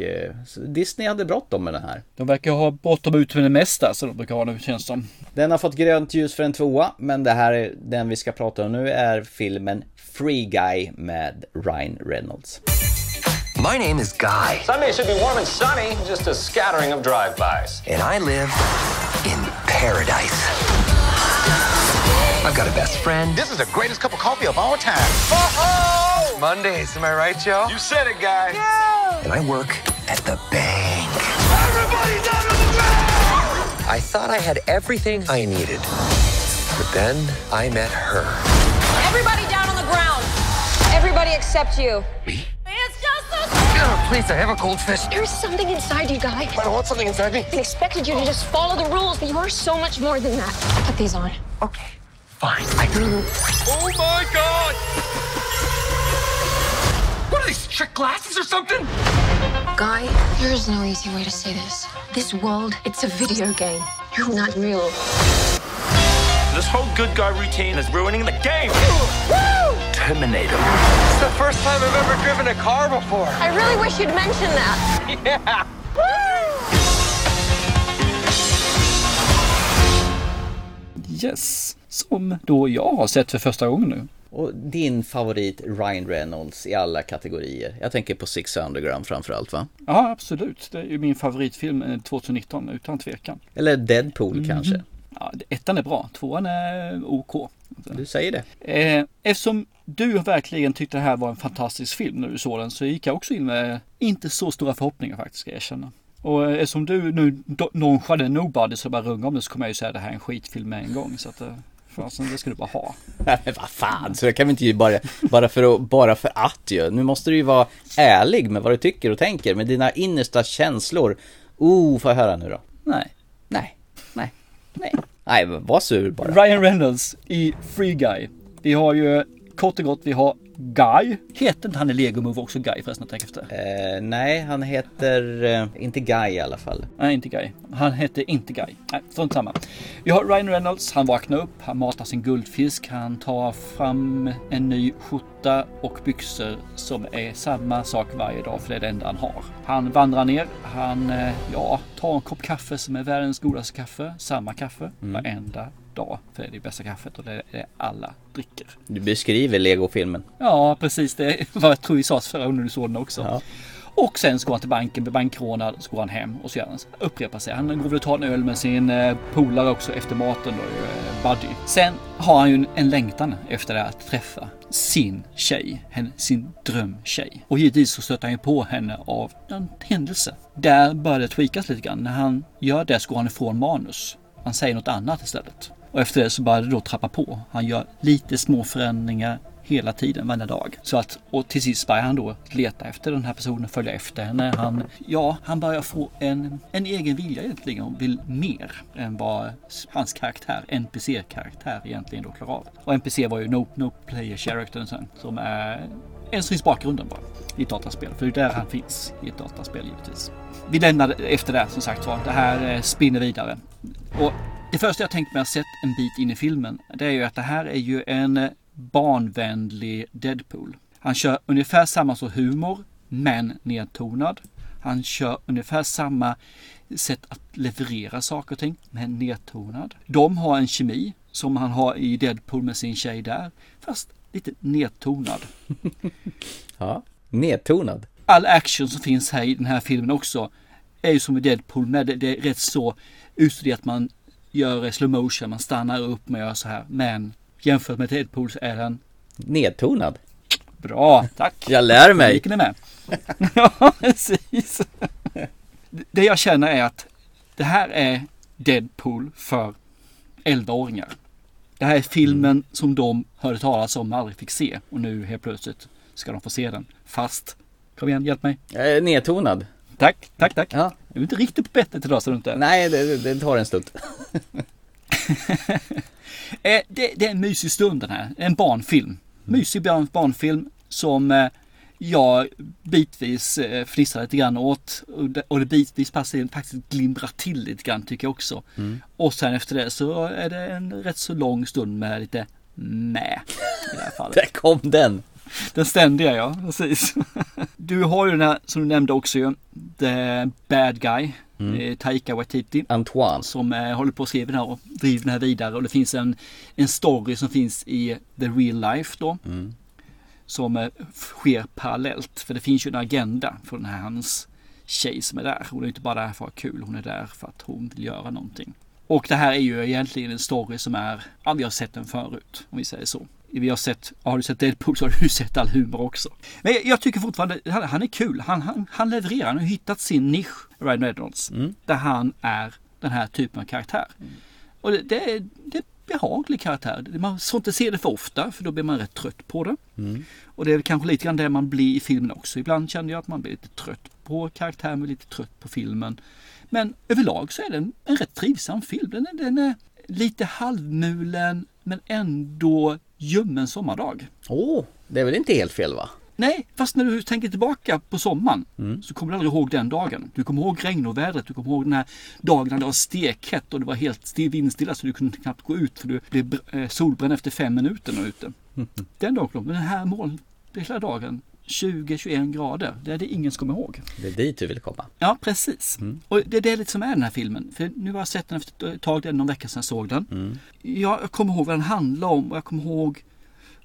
Disney hade bråttom med den här. De verkar ha bråttom ut med det mesta så de brukar ha nu känns som. Den har fått grönt ljus för en tvåa, men det här är den vi ska prata om nu är filmen Free Guy med Ryan Reynolds. My name is Guy, Sunday should be warm and sunny, just a scattering of drive-bys. and I live in paradise. I've got a best friend. This is the greatest cup of coffee of all time. Mondays, am I right, Joe? You said it, guy. And I work at the bank. Everybody's out of the bank! I thought I had everything I needed. But then I met her. Everybody down on the ground. Everybody except you. Me? It's just a... Oh, please, I have a goldfish. There's something inside you, Guy. I don't want something inside me. I expected you to just follow the rules, but you are so much more than that. Put these on. Okay, fine. I... Do. Oh my god! What are these, trick glasses or something? Guy, there's no easy way to say this. This world, it's a video game. You're not real. This whole good guy routine is ruining the game. Terminator. It's the first time I've ever driven a car before. I really wish you'd mention that. Yeah. Yes. Som då jag har sett för första gången nu. Och din favorit Ryan Reynolds i alla kategorier. Jag tänker på Six Underground framförallt va? Ja, absolut. Det är ju min favoritfilm eh, 2019 utan tvekan. Eller Deadpool kanske? Ja, ettan är bra, tvåan är OK. Du säger det. Eh, Eftersom du verkligen tyckte det här var en fantastisk film när du såg den så gick jag också in med inte så stora förhoppningar faktiskt ska jag erkänna. Och eh, eftersom du nu nonchalerade Nobody så bara runga om det så kommer jag ju säga att det här är en skitfilm med en gång. Så att eh, fasen det ska du bara ha. Men vad fan, så det kan vi inte ju bara, bara, för, att, bara för att ju. Nu måste du ju vara ärlig med vad du tycker och tänker, med dina innersta känslor. Oh, får jag höra nu då? Nej. Nej, nej, nej. Var sur bara. Ryan Reynolds i Free Guy. Vi har ju kort och gott, vi har Guy. Heter inte han i Lego Movie också Guy förresten? Tänk efter. Eh, nej, han heter eh, inte Guy i alla fall. Nej, inte Guy. Han hette inte Guy. Nej, strunt samma. Vi har Ryan Reynolds. Han vaknar upp, han matar sin guldfisk, han tar fram en ny skjorta och byxor som är samma sak varje dag för det är det enda han har. Han vandrar ner, han eh, ja, tar en kopp kaffe som är världens godaste kaffe. Samma kaffe Mm. varenda dag. För det är det bästa kaffet och det är det alla dricker. Du beskriver Lego-filmen. Ja, precis. Det vad jag tror vi sa förra gången du såg den också. Och sen så går han till banken, blir bankrånad, så går han hem och så gör han upprepar sig. Han går väl och tar en öl med sin eh, polare också efter maten då, eh, Buddy. Sen har han ju en längtan efter det att träffa sin tjej, sin drömtjej. Och givetvis så stöter han ju på henne av en händelse. Där börjar det tweakas lite grann. När han gör det så går han ifrån manus. Han säger något annat istället. Och efter det så började det då trappa på. Han gör lite små förändringar hela tiden, varje dag. Så att, och till sist börjar han då leta efter den här personen, följa efter henne. Han, ja, han börjar få en, en egen vilja egentligen och vill mer än vad hans karaktär, NPC-karaktär egentligen då klarar av. Och NPC var ju No, no Player Character sen, som är en som finns bakgrunden bara i ett dataspel. För det är där han finns i ett dataspel givetvis. Vi lämnar efter det som sagt var. Det här eh, spinner vidare. Och det första jag tänkt mig att sett en bit in i filmen, det är ju att det här är ju en eh, barnvänlig Deadpool. Han kör ungefär samma sorts humor, men nedtonad. Han kör ungefär samma sätt att leverera saker och ting, men nedtonad. De har en kemi som han har i Deadpool med sin tjej där, fast lite nedtonad. Ja, nedtonad. All action som finns här i den här filmen också är ju som i Deadpool med det, det är rätt så utstuderat man gör slow motion, man stannar upp med att göra så här. Men jämfört med Deadpool så är den Nedtonad. bra. Tack! Jag lär mig. Gick ni med? ja, precis. Det jag känner är att det här är Deadpool för 11-åringar. Det här är filmen som de hörde talas om och aldrig fick se. Och nu helt plötsligt ska de få se den. Fast, kom igen, hjälp mig. Eh, nedtonad. Tack, tack, tack. Ja. Du är inte riktigt på bettet idag så du inte. Nej, det, det tar en stund. Eh, det, det är en mysig stund den här. En barnfilm. Mysig barn, barnfilm som eh, jag bitvis eh, fnissar lite grann åt. Och det, och det bitvis passar faktiskt glimrar till lite grann tycker jag också. Mm. Och sen efter det så är det en rätt så lång stund med lite med i det här fallet. Där kom den. Den ständiga ja, precis. Du har ju den här som du nämnde också ju. The Bad Guy. Mm. eh, Taika Waititi. Antoine. Som eh, håller på att skriva den här och driver den här vidare. Och det finns en, en story som finns i the real life då. Mm. Som eh, sker parallellt. För det finns ju en agenda för den här hans tjej som är där. Hon är inte bara där för att ha kul. Hon är där för att hon vill göra någonting. Och det här är ju egentligen en story som är, ja vi har sett den förut. Om vi säger så. Vi har sett, har du sett Deadpool så har du sett all humor också. Men jag tycker fortfarande, han, han är kul. Han, han, han levererar, han har hittat sin nisch, Ryan Reynolds. Mm. Där han är den här typen av karaktär. Och det, det, är, det är behaglig karaktär. Man får inte se det för ofta för då blir man rätt trött på det. Mm. Och det är kanske lite grann det man blir i filmen också. Ibland känner jag att man blir lite trött på karaktären och lite trött på filmen. Men överlag så är det en, en rätt trivsam film. Den är, den är lite halvmulen men ändå ljummen sommardag. Åh, oh, det är väl inte helt fel va? Nej, fast när du tänker tillbaka på sommaren Mm. så kommer du aldrig ihåg den dagen. Du kommer ihåg regnovädret, du kommer ihåg den här dagen när det var stekhett och det var helt still- vindstilla så du kunde knappt gå ut för du blev eh, solbränd efter fem minuter när du är ute. Den dagen, men den här molnfria dagen, 20-21 grader, det är det ingen som kommer ihåg. Det är dit du vill komma. Ja, precis. Och det är det lite som är den här filmen. För nu har jag sett den efter ett tag, det är någon vecka sedan jag såg den. Mm. Ja, jag kommer ihåg vad den handlar om och jag kommer ihåg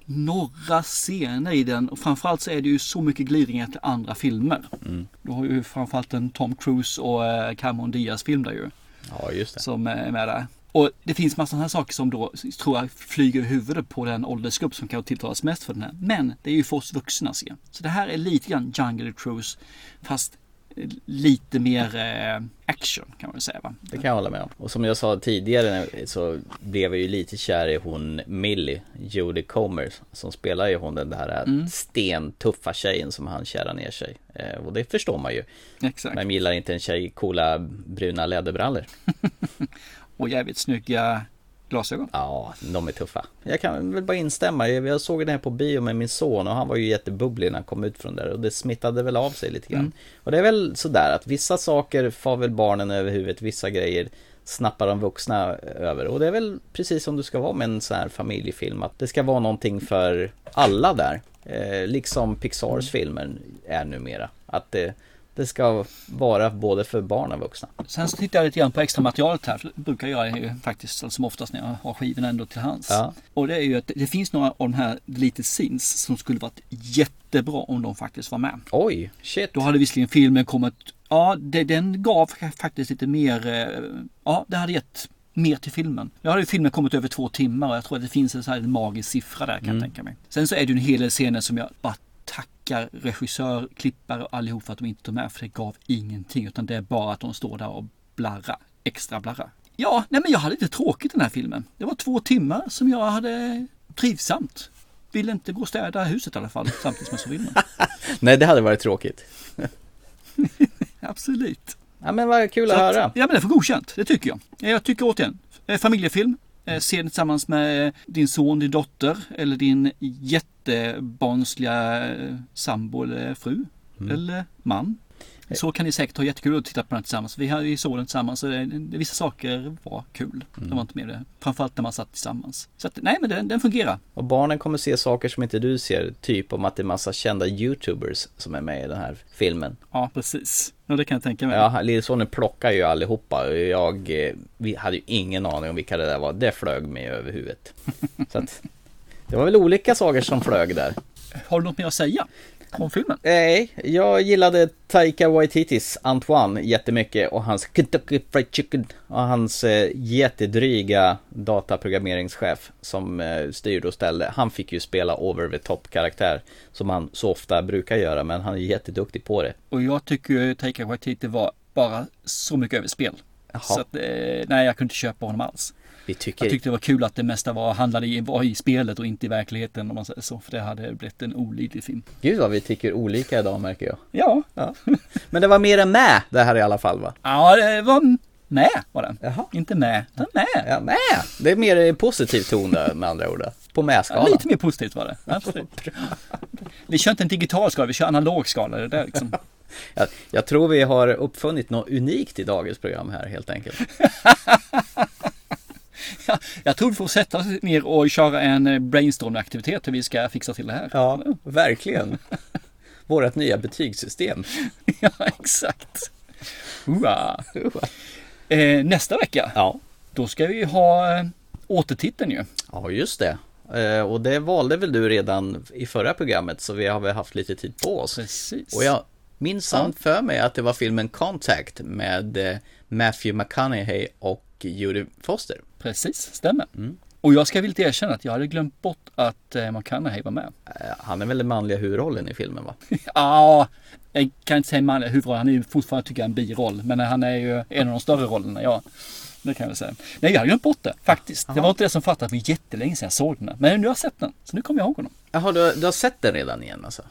några scener i den. Och framförallt så är det ju så mycket glidningar till andra filmer. Mm. Du har ju framförallt en Tom Cruise och eh, Cameron Diaz film där ju. Ja, just det. Som är med där. Och det finns massa sådana saker som då tror jag flyger över huvudet på den åldersgrupp som kan tilltalas mest för den här. Men det är ju för oss vuxna se. Så det här är lite grann Jungle Cruise fast eh, lite mer eh, action kan man säga va? Det kan jag hålla med om. Och som jag sa tidigare så blev jag ju lite kär i hon Millie, Jodie Comer, som spelar ju hon den där Mm. stentuffa tjejen som han kärar ner sig. Eh, och det förstår man ju. Exakt. Men gillar inte en tjej coola bruna läderbrallor? Och jävligt snygga glasögon. Ja, de är tuffa. Jag kan väl bara instämma. Jag såg den här på bio med min son och han var ju jättebubblig när han kom ut från där och det smittade väl av sig lite grann. Mm. Och det är väl sådär att vissa saker far väl barnen över huvudet, vissa grejer snappar de vuxna över. Och det är väl precis som det ska vara med en sån här familjefilm, att det ska vara någonting för alla där. Eh, liksom Pixars filmer är numera. Att det, det ska vara både för barn och vuxna. Sen så tittar jag lite grann på extra materialet här. Brukar jag ju faktiskt allt som oftast när jag har skivorna ändå till hands. Ja. Och det är ju att det finns några av de här lite scenes som skulle varit jättebra om de faktiskt var med. Oj, shit. Då hade visserligen filmen kommit, ja det, den gav faktiskt lite mer, eh, ja det hade gett mer till filmen. Nu hade ju filmen kommit över två timmar och jag tror att det finns en sån här magisk siffra där kan Mm. jag tänka mig. Sen så är det ju en hel del scener som jag bara tackar regissör, klippare och allihop för att de inte tog med för det gav ingenting utan det är bara att de står där och blarrar, extra blarrar. Ja, nej men jag hade lite tråkigt den här filmen. Det var två timmar som jag hade trivsamt. Ville inte gå och städa huset i alla fall samtidigt som jag såg filmen. Nej, det hade varit tråkigt. Absolut. Ja men vad kul att, Så höra. Ja men det får godkänt, det tycker jag. Jag tycker återigen, eh, familjefilm. Eh, Se den tillsammans med din son, din dotter eller din jättebarnsliga eh, sambo eller fru. Mm. Eller man. Så kan ni säkert ha jättekul att titta på den tillsammans. Vi, hade- såg den tillsammans och det, det, vissa saker var kul. Mm. Det var inte med det. Framförallt när man satt tillsammans. Så att, nej men den, den fungerar. Och barnen kommer se saker som inte du ser, typ om att det är massa kända YouTubers som är med i den här filmen. Ja precis. Ja det kan jag tänka mig. Ja, lillsonen plockar ju allihopa. Jag, eh, vi hade ju ingen aning om vilka det där var. Det flög mig över huvudet. Så att, Det var väl olika saker som flög där. Har du något mer att säga om filmen? Nej, jag gillade Taika Waititis Antoine jättemycket och hans Kentucky Fried Chicken och hans eh, jättedryga dataprogrammeringschef som eh, styrde och ställde. Han fick ju spela over the top karaktär som han så ofta brukar göra men han är jätteduktig på det. Och jag tycker ju Taika Waititi var bara så mycket överspel. Så att, eh, nej, jag kunde inte köpa honom alls. Vi tycker... Jag tyckte det var kul att det mesta var, handlade i, var i spelet och inte i verkligheten om man säger så. För det hade blivit en olidlig film. Gud vad vi tycker olika idag märker jag. Ja. ja. Men det var mer än med det här i alla fall va? Ja, det var med var det. Jaha. Inte med, utan med. Ja, med. Det är mer positiv ton där med andra ord. På med-skala. Ja, lite mer positivt var det. Absolut. vi kör inte en digital skala, vi kör analog skala. Det där liksom. Jag, jag, tror vi har uppfunnit något unikt i dagens program här helt enkelt. ja, jag tror vi får sätta oss ner och köra en brainstorm-aktivitet hur vi ska fixa till det här. Ja, verkligen. Vårat nya betygssystem. ja, exakt. Ua. Eh, nästa vecka, ja. då ska vi ha eh, återtiteln ju. Ja, just det. Eh, och det valde väl du redan i förra programmet så vi har väl haft lite tid på oss. Precis. Och jag minns ja. för mig att det var filmen Contact med eh, Matthew McConaughey och Judy Foster. Precis, stämmer. Mm. Och jag ska villigt erkänna att jag hade glömt bort att eh, McConaughey var med. Han är väl den manliga huvudrollen i filmen va? ja, jag kan inte säga manliga huvudrollen. Han är ju fortfarande tycker jag en biroll. Men han är ju en av de större rollerna, ja. Det kan jag väl säga. Nej, jag hade glömt bort det faktiskt. Aha. Det var inte det som fattade för jättelänge sedan jag såg den. Men nu har jag sett den. Så nu kommer jag ihåg honom. Jaha, du, du har sett den redan igen alltså?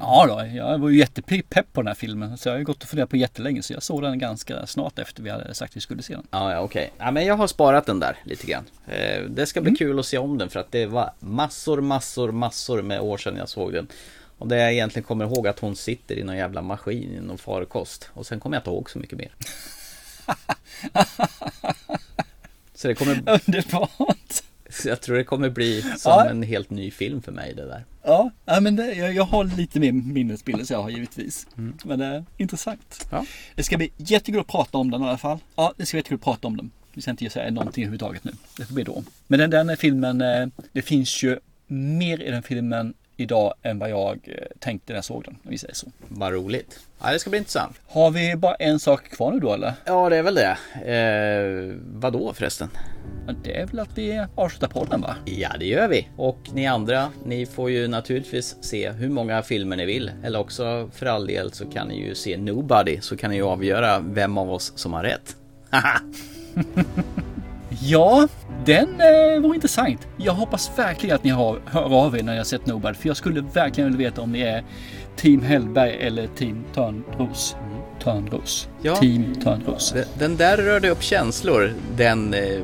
Ja då, jag var ju jättepepp på den här filmen. Så jag har ju gått och funderat på jättelänge. Så jag såg den ganska snart efter vi hade sagt att vi skulle se den. Ja, ja okej. Okay. Ja, men jag har sparat den där lite grann. Eh, det ska bli mm. kul att se om den för att det var massor, massor, massor med år sedan jag såg den. Och det jag egentligen kommer ihåg att hon sitter i någon jävla maskin i någon farkost. Och sen kommer jag inte ihåg så mycket mer. så det kommer... Underbart! Så jag tror det kommer bli som ja. en helt ny film för mig det där. Ja, ja men det, jag, jag har lite mer minnesbilder så jag har givetvis. Mm. Men det är intressant. Ja. Det ska bli jättekul att prata om den i alla fall. Ja, det ska bli jättekul att prata om den. Vi ska inte säga någonting överhuvudtaget nu. Det får bli då. Men den, den filmen, eh, det finns ju mer i den filmen idag än vad jag eh, tänkte när jag såg den, om vi säger så. Vad roligt. Ja, det ska bli intressant. Har vi bara en sak kvar nu då eller? Ja, det är väl det. Eh, vad då förresten? Det är väl att vi avslutar podden va? Ja, det gör vi. Och ni andra, ni får ju naturligtvis se hur många filmer ni vill. Eller också för all del så kan ni ju se Nobody, så kan ni ju avgöra vem av oss som har rätt. Ja, den eh, var intressant. Jag hoppas verkligen att ni har, hör av er när jag sett Nobody. För jag skulle verkligen vilja veta om ni är Team Hellberg eller Team Törnros. Törnros. Ja, Team Törnros. Den där rörde upp känslor. Den eh,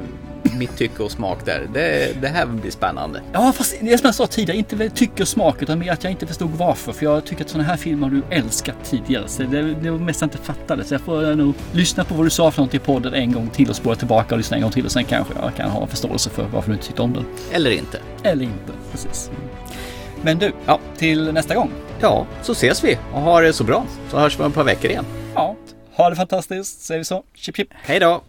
mitt tycke och smak där. Det, det här blir spännande. Ja, fast det är som jag sa tidigare, inte tycke och smak utan mer att jag inte förstod varför. För jag tycker att sådana här filmer har du älskat tidigare. Så det, det var mest jag inte fattade. Så jag får nog lyssna på vad du sa för något i podden en gång till och spåra tillbaka och lyssna en gång till. Och sen kanske jag kan ha förståelse för varför du inte tyckte om den. Eller inte. Eller inte, precis. Men du, ja. till nästa gång. Ja, så ses vi och ha det så bra. Så hörs vi om ett par veckor igen. Ja, ha det fantastiskt, säger vi så. Chip chip. Hej då!